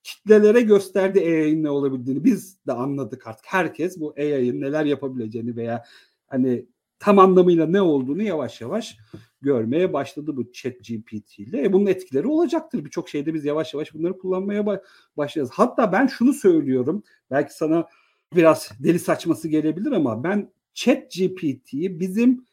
kitlelere gösterdi AI'nin ne olabildiğini. Biz de anladık artık. Herkes bu AI'nin neler yapabileceğini veya hani tam anlamıyla ne olduğunu yavaş yavaş görmeye başladı bu chat GPT ile. E bunun etkileri olacaktır. Birçok şeyde biz yavaş yavaş bunları kullanmaya başlayacağız. Hatta ben şunu söylüyorum. Belki sana biraz deli saçması gelebilir ama ben chat GPT'yi bizim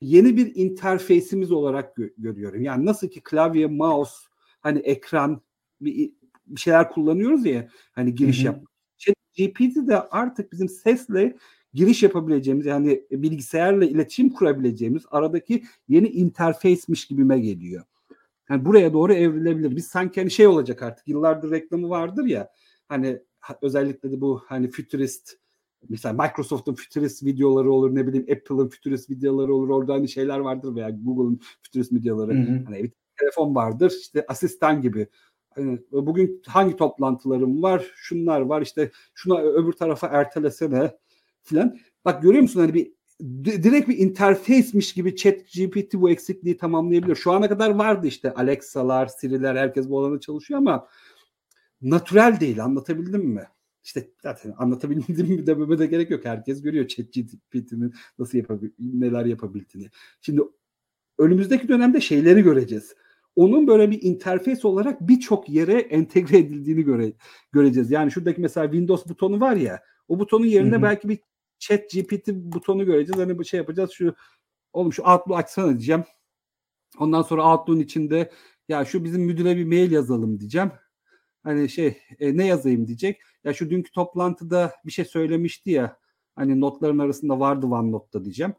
yeni bir interfeysimiz olarak gö- görüyorum. Yani nasıl ki klavye, mouse, hani ekran bir, bir şeyler kullanıyoruz ya hani giriş yap. Chat GPT de artık bizim sesle giriş yapabileceğimiz yani bilgisayarla iletişim kurabileceğimiz aradaki yeni interface'miş gibime geliyor. Yani buraya doğru evrilebilir. Biz sanki hani şey olacak artık yıllardır reklamı vardır ya hani özellikle de bu hani futurist mesela Microsoft'un futurist videoları olur ne bileyim Apple'ın futurist videoları olur orada hani şeyler vardır veya Google'ın futurist videoları hı hı. hani bir telefon vardır işte asistan gibi hani bugün hangi toplantılarım var şunlar var işte şuna öbür tarafa ertelesene filan. Bak görüyor musun hani bir direkt bir interface'miş gibi chat GPT bu eksikliği tamamlayabilir. Şu ana kadar vardı işte Alexa'lar, Siri'ler herkes bu alanda çalışıyor ama natürel değil anlatabildim mi? İşte zaten anlatabildim mi dememe de gerek yok. Herkes görüyor chat GPT'nin nasıl yapabil neler yapabildiğini. Şimdi önümüzdeki dönemde şeyleri göreceğiz. Onun böyle bir interface olarak birçok yere entegre edildiğini göre, göreceğiz. Yani şuradaki mesela Windows butonu var ya o butonun yerine Hı-hı. belki bir chat GPT butonu göreceğiz. Hani bu şey yapacağız şu oğlum şu Outlook açsana diyeceğim. Ondan sonra Outlook'un içinde ya şu bizim müdüre bir mail yazalım diyeceğim. Hani şey e, ne yazayım diyecek. Ya şu dünkü toplantıda bir şey söylemişti ya. Hani notların arasında vardı OneNote'da diyeceğim.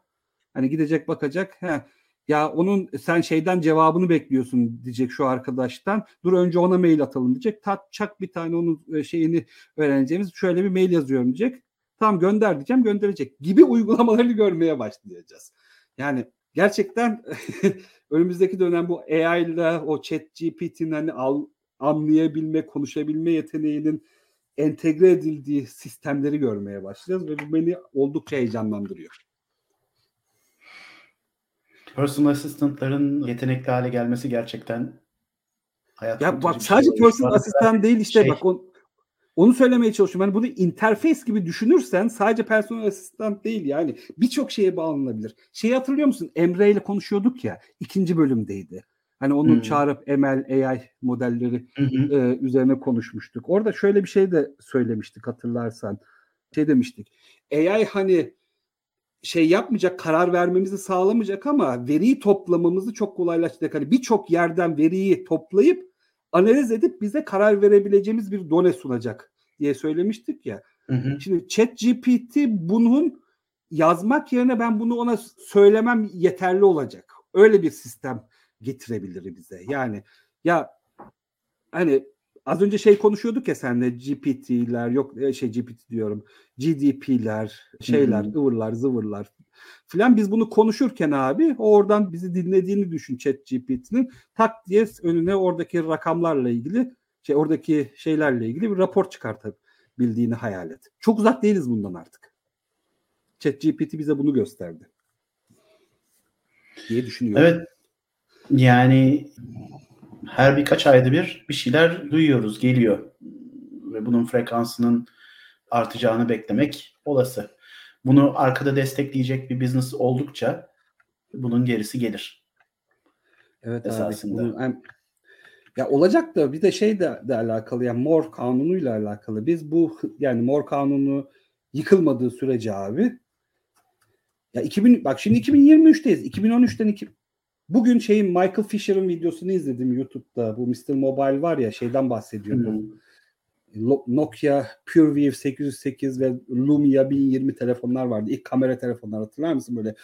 Hani gidecek bakacak. He, ya onun sen şeyden cevabını bekliyorsun diyecek şu arkadaştan. Dur önce ona mail atalım diyecek. Tat çak bir tane onun e, şeyini öğreneceğimiz şöyle bir mail yazıyorum diyecek. Tamam gönder diyeceğim gönderecek gibi uygulamalarını görmeye başlayacağız. Yani gerçekten <laughs> önümüzdeki dönem bu AI ile o chat GPT'nin hani al, anlayabilme, konuşabilme yeteneğinin entegre edildiği sistemleri görmeye başlayacağız ve bu beni oldukça heyecanlandırıyor. Personal assistant'ların yetenekli hale gelmesi gerçekten hayat Ya bak sadece şey personal asistan değil işte şey, bak on, onu söylemeye çalışıyorum. Yani bunu interface gibi düşünürsen sadece personal asistan değil yani birçok şeye bağlanabilir. Şeyi hatırlıyor musun? Emre ile konuşuyorduk ya ikinci bölümdeydi. Hani onu hmm. çağırıp ML, AI modelleri hmm. e, üzerine konuşmuştuk. Orada şöyle bir şey de söylemiştik hatırlarsan. Şey demiştik. AI hani şey yapmayacak, karar vermemizi sağlamayacak ama veriyi toplamamızı çok kolaylaştıracak. Hani birçok yerden veriyi toplayıp analiz edip bize karar verebileceğimiz bir done sunacak diye söylemiştik ya. Hı hı. Şimdi Chat GPT bunun yazmak yerine ben bunu ona söylemem yeterli olacak. Öyle bir sistem getirebilir bize. Yani ya hani az önce şey konuşuyorduk ya senle GPT'ler yok e, şey GPT diyorum GDP'ler şeyler hmm. ıvırlar zıvırlar filan biz bunu konuşurken abi oradan bizi dinlediğini düşün chat GPT'nin tak diye önüne oradaki rakamlarla ilgili şey oradaki şeylerle ilgili bir rapor çıkartabildiğini hayal et. Çok uzak değiliz bundan artık. Chat GPT bize bunu gösterdi. diye düşünüyorum. Evet. Yani her birkaç ayda bir bir şeyler duyuyoruz, geliyor. Ve bunun frekansının artacağını beklemek olası. Bunu arkada destekleyecek bir business oldukça bunun gerisi gelir. Evet esasında. Abi, bunu, ya olacak da bir de şey de, de alakalı yani mor kanunuyla alakalı. Biz bu yani mor kanunu yıkılmadığı sürece abi ya 2000 bak şimdi 2023'teyiz. 2013'ten iki, Bugün şeyin Michael Fisher'ın videosunu izledim YouTube'da. Bu Mr. Mobile var ya şeyden bahsediyordu. Hmm. Nokia PureView 808 ve Lumia 1020 telefonlar vardı. İlk kamera telefonlar hatırlar mısın? Böyle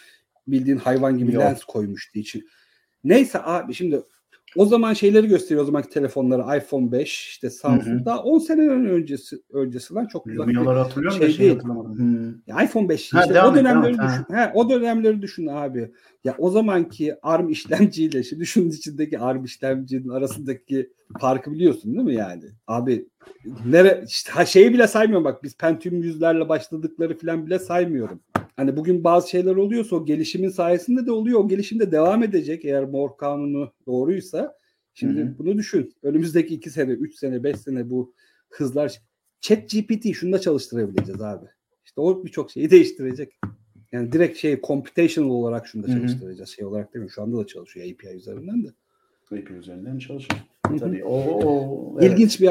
bildiğin hayvan gibi Yok. lens koymuştu için. Neyse abi şimdi o zaman şeyleri gösteriyor o zamanki telefonları iPhone 5 işte Samsung daha 10 sene öncesi öncesinden çok uzak Lumia'ları hatırlıyorum şey da şey hatırlamadım. Hmm. Ya iPhone 5 ha, işte o dönemleri et, düşün. Ha. o dönemleri düşün abi. Ya o zamanki ARM işlemciyle şimdi şunun içindeki ARM işlemcinin arasındaki farkı biliyorsun değil mi yani? Abi nere işte ha şeyi bile saymıyorum bak biz Pentium yüzlerle başladıkları falan bile saymıyorum. Hani bugün bazı şeyler oluyorsa o gelişimin sayesinde de oluyor. O gelişim de devam edecek eğer Moore kanunu doğruysa. Şimdi Hı-hı. bunu düşün. Önümüzdeki iki sene, üç sene, beş sene bu hızlar Chat GPT şunda çalıştırabileceğiz abi. İşte o birçok şeyi <laughs> değiştirecek. Yani direkt şey computational olarak şunda çalıştıracağız. Şey olarak değil mi? Şu anda da çalışıyor API üzerinden de. API üzerinden çalışıyor. Tabii o, o evet. ilginç bir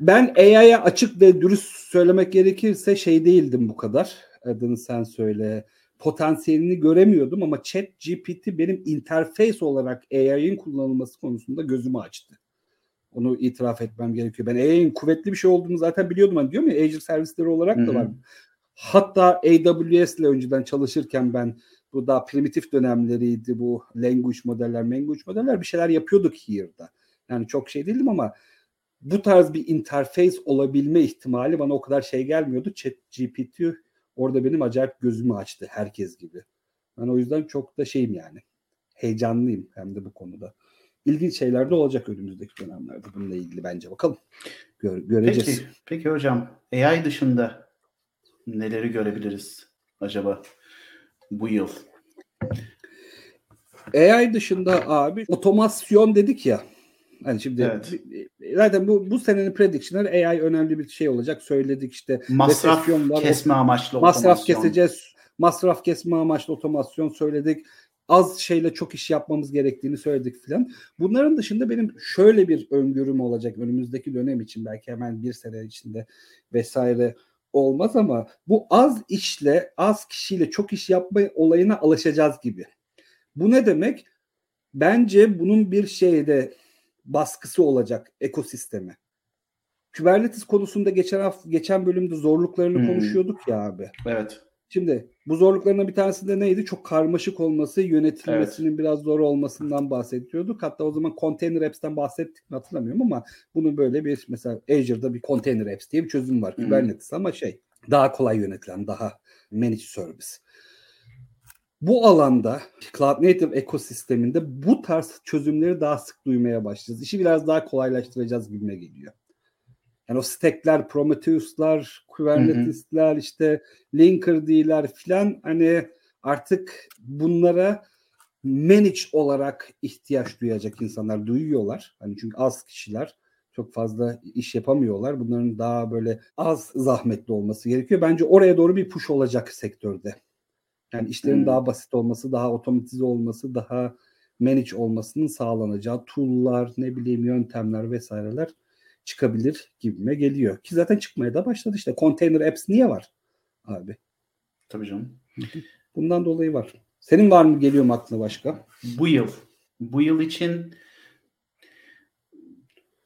ben AI'ya açık ve dürüst söylemek gerekirse şey değildim bu kadar adını sen söyle potansiyelini göremiyordum ama Chat GPT benim interface olarak AI'nin kullanılması konusunda gözümü açtı. Onu itiraf etmem gerekiyor. Ben AI'nin kuvvetli bir şey olduğunu zaten biliyordum. Hani diyorum ya Azure servisleri olarak da var. Hatta AWS ile önceden çalışırken ben bu daha primitif dönemleriydi bu language modeller, language modeller bir şeyler yapıyorduk here'da. Yani çok şey değildim ama bu tarz bir interface olabilme ihtimali bana o kadar şey gelmiyordu. Chat GPT orada benim acayip gözümü açtı herkes gibi. Ben o yüzden çok da şeyim yani. Heyecanlıyım hem de bu konuda. İlginç şeyler de olacak önümüzdeki dönemlerde bununla ilgili bence bakalım. Gör, göreceğiz. Peki, peki hocam AI dışında neleri görebiliriz acaba bu yıl? AI dışında abi otomasyon dedik ya. Hani şimdi evet. zaten bu bu senenin prediction'ları AI önemli bir şey olacak. Söyledik işte masraf kesme amaçlı masraf otomasyon. keseceğiz. Masraf kesme amaçlı otomasyon söyledik. Az şeyle çok iş yapmamız gerektiğini söyledik filan. Bunların dışında benim şöyle bir öngörüm olacak önümüzdeki dönem için belki hemen bir sene içinde vesaire olmaz ama bu az işle az kişiyle çok iş yapma olayına alışacağız gibi. Bu ne demek? Bence bunun bir şeyde baskısı olacak ekosisteme. Kubernetes konusunda geçen hafta, geçen bölümde zorluklarını hmm. konuşuyorduk ya abi. Evet. Şimdi bu zorluklarından bir tanesi de neydi? Çok karmaşık olması, yönetilmesinin evet. biraz zor olmasından bahsediyorduk. Hatta o zaman Container Apps'ten bahsettik mi hatırlamıyorum ama bunun böyle bir mesela Azure'da bir Container Apps diye bir çözüm var. Hmm. Kubernetes ama şey daha kolay yönetilen, daha managed service. Bu alanda Cloud Native ekosisteminde bu tarz çözümleri daha sık duymaya başlayacağız. İşi biraz daha kolaylaştıracağız gibime geliyor. Yani o stackler, Prometheus'lar, Kubernetis'ler, işte Linkerd'ler filan hani artık bunlara manage olarak ihtiyaç duyacak insanlar duyuyorlar. Hani çünkü az kişiler çok fazla iş yapamıyorlar. Bunların daha böyle az zahmetli olması gerekiyor. Bence oraya doğru bir push olacak sektörde. Yani işlerin hmm. daha basit olması, daha otomatize olması, daha manage olmasının sağlanacağı tool'lar, ne bileyim yöntemler vesaireler çıkabilir gibime geliyor. Ki zaten çıkmaya da başladı işte. Container apps niye var abi? Tabii canım. Bundan dolayı var. Senin var mı geliyor mu aklına başka? Bu yıl. Bu yıl için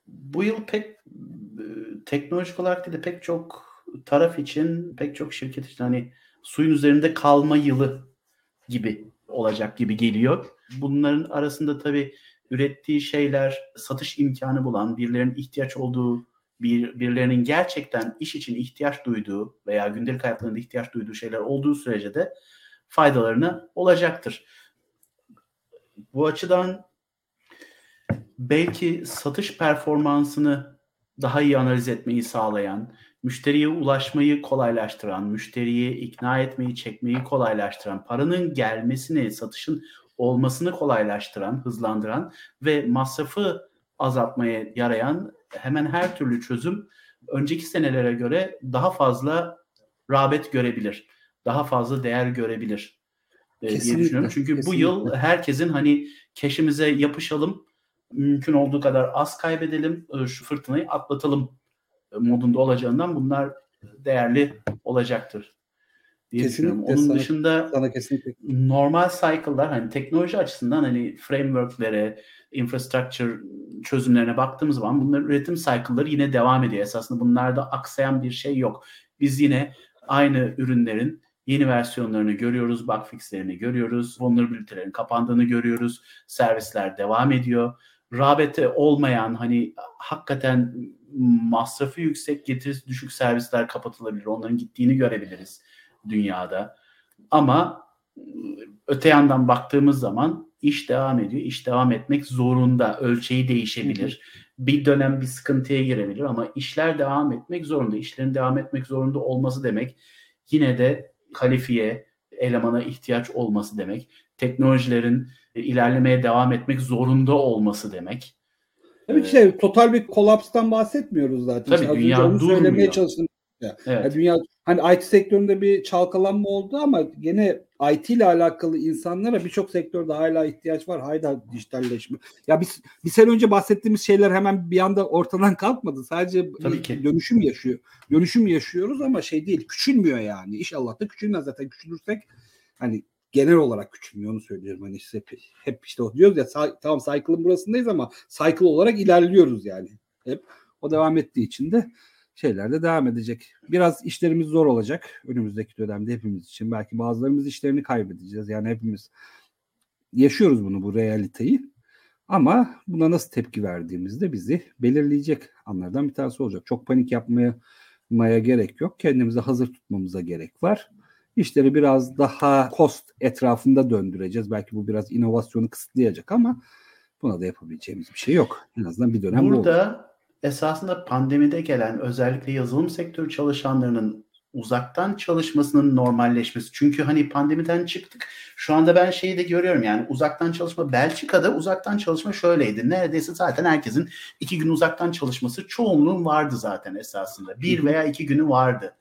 bu yıl pek e, teknolojik olarak değil de pek çok taraf için, pek çok şirket için hani suyun üzerinde kalma yılı gibi olacak gibi geliyor. Bunların arasında tabii ürettiği şeyler satış imkanı bulan, birilerinin ihtiyaç olduğu, bir, birilerinin gerçekten iş için ihtiyaç duyduğu veya gündelik hayatlarında ihtiyaç duyduğu şeyler olduğu sürece de faydalarını olacaktır. Bu açıdan belki satış performansını daha iyi analiz etmeyi sağlayan, müşteriye ulaşmayı kolaylaştıran, müşteriyi ikna etmeyi, çekmeyi kolaylaştıran, paranın gelmesini, satışın olmasını kolaylaştıran, hızlandıran ve masrafı azaltmaya yarayan hemen her türlü çözüm önceki senelere göre daha fazla rağbet görebilir. Daha fazla değer görebilir e, diye düşünüyorum. Çünkü kesinlikle. bu yıl herkesin hani keşimize yapışalım, mümkün olduğu kadar az kaybedelim, e, şu fırtınayı atlatalım modunda olacağından bunlar değerli olacaktır diye kesinlikle düşünüyorum. Onun sana, dışında sana kesinlikle. normal cycle'lar hani teknoloji açısından hani framework'lere, infrastructure çözümlerine baktığımız zaman bunların üretim cycle'ları yine devam ediyor. Esasında bunlarda aksayan bir şey yok. Biz yine aynı ürünlerin yeni versiyonlarını görüyoruz, bug fixlerini görüyoruz, vulnerability'lerin kapandığını görüyoruz, servisler devam ediyor. Rabete olmayan hani hakikaten masrafı yüksek, getirisi düşük servisler kapatılabilir. Onların gittiğini görebiliriz dünyada. Ama öte yandan baktığımız zaman iş devam ediyor. İş devam etmek zorunda. Ölçeği değişebilir. Bir dönem bir sıkıntıya girebilir ama işler devam etmek zorunda. İşlerin devam etmek zorunda olması demek yine de kalifiye elemana ihtiyaç olması demek. Teknolojilerin ilerlemeye devam etmek zorunda olması demek. Tabii ki şey, total bir kolapstan bahsetmiyoruz zaten. Tabii işte dünya durmuyor. Söylemeye çalıştım. Evet. Yani dünya hani IT sektöründe bir çalkalanma oldu ama gene IT ile alakalı insanlara birçok sektörde hala ihtiyaç var. Hayda dijitalleşme. Ya biz bir sene önce bahsettiğimiz şeyler hemen bir anda ortadan kalkmadı. Sadece Tabii ki. dönüşüm yaşıyor. Dönüşüm yaşıyoruz ama şey değil. Küçülmüyor yani. İnşallah da küçülmez zaten. Küçülürsek hani genel olarak küçülmüyor onu söylüyorum. Hani işte hep, hep işte diyoruz ya tamam cycle'ın burasındayız ama cycle olarak ilerliyoruz yani. Hep o devam ettiği için de şeyler de devam edecek. Biraz işlerimiz zor olacak önümüzdeki dönemde hepimiz için. Belki bazılarımız işlerini kaybedeceğiz. Yani hepimiz yaşıyoruz bunu bu realiteyi. Ama buna nasıl tepki verdiğimizde bizi belirleyecek anlardan bir tanesi olacak. Çok panik yapmaya maya gerek yok. Kendimizi hazır tutmamıza gerek var. İşleri biraz daha cost etrafında döndüreceğiz. Belki bu biraz inovasyonu kısıtlayacak ama buna da yapabileceğimiz bir şey yok. En azından bir dönem Burada esasında pandemide gelen özellikle yazılım sektörü çalışanlarının uzaktan çalışmasının normalleşmesi. Çünkü hani pandemiden çıktık. Şu anda ben şeyi de görüyorum yani uzaktan çalışma Belçika'da uzaktan çalışma şöyleydi. Neredeyse zaten herkesin iki gün uzaktan çalışması çoğunluğun vardı zaten esasında. Bir veya iki günü vardı.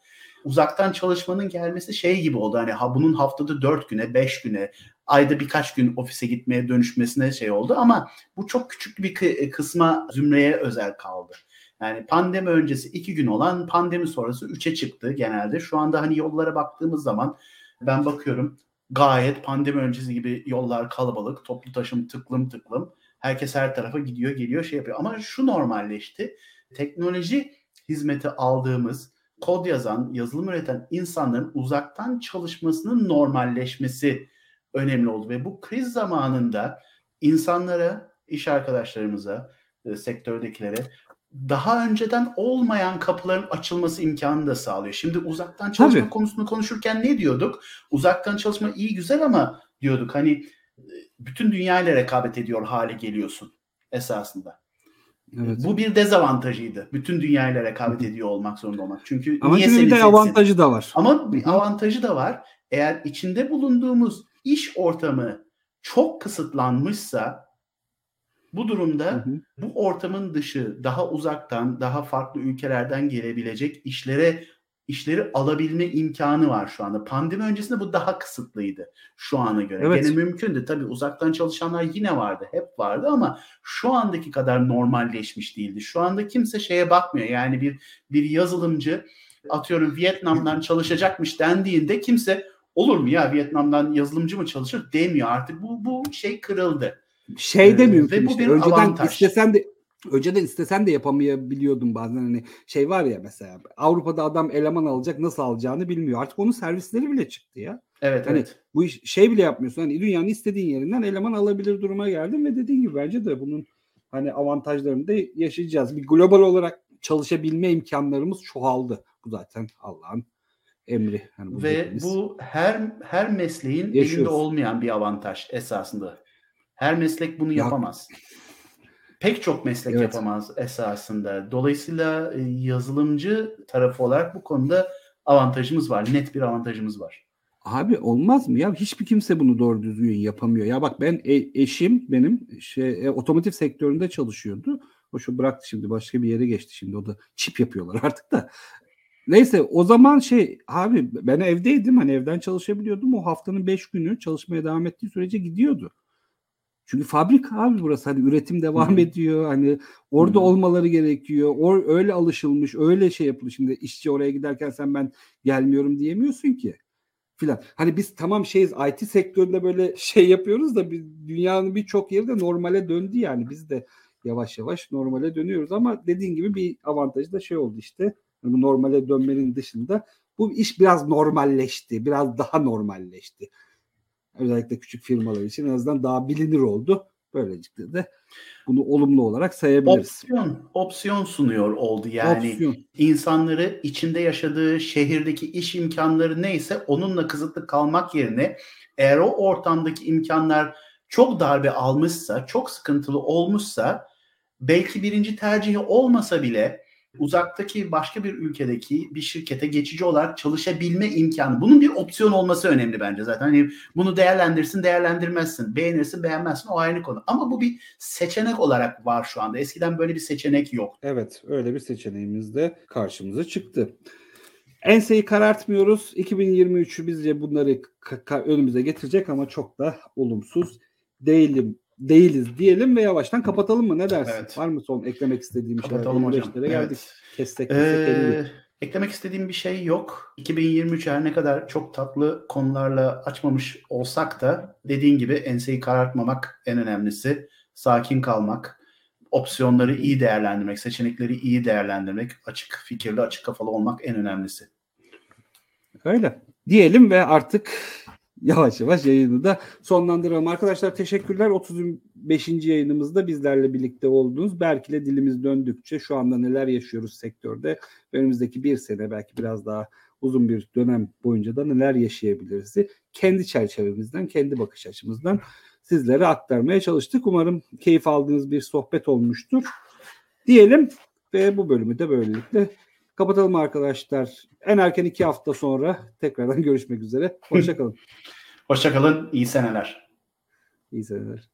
Uzaktan çalışmanın gelmesi şey gibi oldu. Hani ha, bunun haftada dört güne, beş güne, ayda birkaç gün ofise gitmeye dönüşmesine şey oldu ama bu çok küçük bir e, kısma zümreye özel kaldı. Yani pandemi öncesi iki gün olan pandemi sonrası üçe çıktı genelde. Şu anda hani yollara baktığımız zaman ben bakıyorum gayet pandemi öncesi gibi yollar kalabalık, toplu taşım tıklım tıklım. Herkes her tarafa gidiyor, geliyor, şey yapıyor. Ama şu normalleşti. Teknoloji hizmeti aldığımız, kod yazan, yazılım üreten insanların uzaktan çalışmasının normalleşmesi önemli oldu ve bu kriz zamanında insanlara, iş arkadaşlarımıza, e, sektördekilere daha önceden olmayan kapıların açılması imkanı da sağlıyor. Şimdi uzaktan çalışma Tabii. konusunu konuşurken ne diyorduk? Uzaktan çalışma iyi güzel ama diyorduk. Hani bütün dünyayla rekabet ediyor hale geliyorsun esasında. Evet. Bu bir dezavantajıydı. Bütün dünyayla rekabet ediyor olmak zorunda olmak. Çünkü Ama niye bir de avantajı da var. Ama bir avantajı da var. Eğer içinde bulunduğumuz iş ortamı çok kısıtlanmışsa bu durumda hı hı. bu ortamın dışı daha uzaktan, daha farklı ülkelerden gelebilecek işlere işleri alabilme imkanı var şu anda. Pandemi öncesinde bu daha kısıtlıydı şu ana göre. Evet. Gene mümkündü. Tabii uzaktan çalışanlar yine vardı. Hep vardı ama şu andaki kadar normalleşmiş değildi. Şu anda kimse şeye bakmıyor. Yani bir bir yazılımcı atıyorum Vietnam'dan çalışacakmış dendiğinde kimse olur mu ya Vietnam'dan yazılımcı mı çalışır demiyor. Artık bu bu şey kırıldı. Şey de mümkün ee, Ve bu işte. bir Önceden avantaj. istesen de önceden istesen de yapamayabiliyordum bazen hani şey var ya mesela Avrupa'da adam eleman alacak nasıl alacağını bilmiyor. Artık onun servisleri bile çıktı ya. Evet hani evet. Bu iş, şey bile yapmıyorsun. Hani dünyanın istediğin yerinden eleman alabilir duruma geldim ve dediğin gibi bence de bunun hani avantajlarını da yaşayacağız. Bir global olarak çalışabilme imkanlarımız çoğaldı. Bu zaten Allah'ın emri. Yani bu Ve dediğimiz. bu her her mesleğin Yaşıyoruz. elinde olmayan bir avantaj esasında. Her meslek bunu ya, yapamaz. Pek çok meslek evet. yapamaz esasında. Dolayısıyla e, yazılımcı tarafı olarak bu konuda avantajımız var. Net bir avantajımız var. Abi olmaz mı ya? Hiçbir kimse bunu doğru düzgün yapamıyor. Ya bak ben e, eşim benim şey e, otomotiv sektöründe çalışıyordu. O şu bıraktı şimdi başka bir yere geçti şimdi. O da çip yapıyorlar <laughs> artık da. Neyse o zaman şey abi ben evdeydim hani evden çalışabiliyordum. O haftanın 5 günü çalışmaya devam ettiği sürece gidiyordu. Çünkü fabrika abi burası hani üretim devam Hı-hı. ediyor. Hani orada Hı-hı. olmaları gerekiyor. Or öyle alışılmış, öyle şey yapılmış. Şimdi işçi oraya giderken sen ben gelmiyorum diyemiyorsun ki. Filan. Hani biz tamam şeyiz IT sektöründe böyle şey yapıyoruz da bir, dünyanın birçok yeri de normale döndü yani. Biz de yavaş yavaş normale dönüyoruz ama dediğin gibi bir avantajı da şey oldu işte. Bu normale dönmenin dışında bu iş biraz normalleşti. Biraz daha normalleşti. Özellikle küçük firmalar için en azından daha bilinir oldu. Böylelikle de bunu olumlu olarak sayabiliriz. Opsiyon, opsiyon sunuyor oldu yani. Opsiyon. insanları içinde yaşadığı şehirdeki iş imkanları neyse onunla kısıtlı kalmak yerine eğer o ortamdaki imkanlar çok darbe almışsa, çok sıkıntılı olmuşsa belki birinci tercihi olmasa bile uzaktaki başka bir ülkedeki bir şirkete geçici olarak çalışabilme imkanı. Bunun bir opsiyon olması önemli bence zaten. Hani bunu değerlendirsin, değerlendirmezsin. Beğenirsin, beğenmezsin o aynı konu. Ama bu bir seçenek olarak var şu anda. Eskiden böyle bir seçenek yok. Evet, öyle bir seçeneğimiz de karşımıza çıktı. Enseyi karartmıyoruz. 2023'ü bizce bunları önümüze getirecek ama çok da olumsuz değilim değiliz diyelim ve yavaştan kapatalım mı? Ne dersin? Evet. Var mı son eklemek istediğim şeyler? Kapatalım hocam. Evet. geldik. Kestek, ee, eklemek istediğim bir şey yok. 2023 her ne kadar çok tatlı konularla açmamış olsak da dediğin gibi enseyi karartmamak en önemlisi. Sakin kalmak, opsiyonları iyi değerlendirmek, seçenekleri iyi değerlendirmek, açık fikirli, açık kafalı olmak en önemlisi. Öyle. Diyelim ve artık yavaş yavaş yayını da sonlandıralım. Arkadaşlar teşekkürler. 35. yayınımızda bizlerle birlikte oldunuz. Belki de dilimiz döndükçe şu anda neler yaşıyoruz sektörde önümüzdeki bir sene belki biraz daha uzun bir dönem boyunca da neler yaşayabiliriz kendi çerçevemizden, kendi bakış açımızdan sizlere aktarmaya çalıştık. Umarım keyif aldığınız bir sohbet olmuştur. Diyelim ve bu bölümü de böylelikle Kapatalım arkadaşlar. En erken iki hafta sonra tekrardan <laughs> görüşmek üzere. Hoşçakalın. Hoşçakalın. İyi seneler. İyi seneler.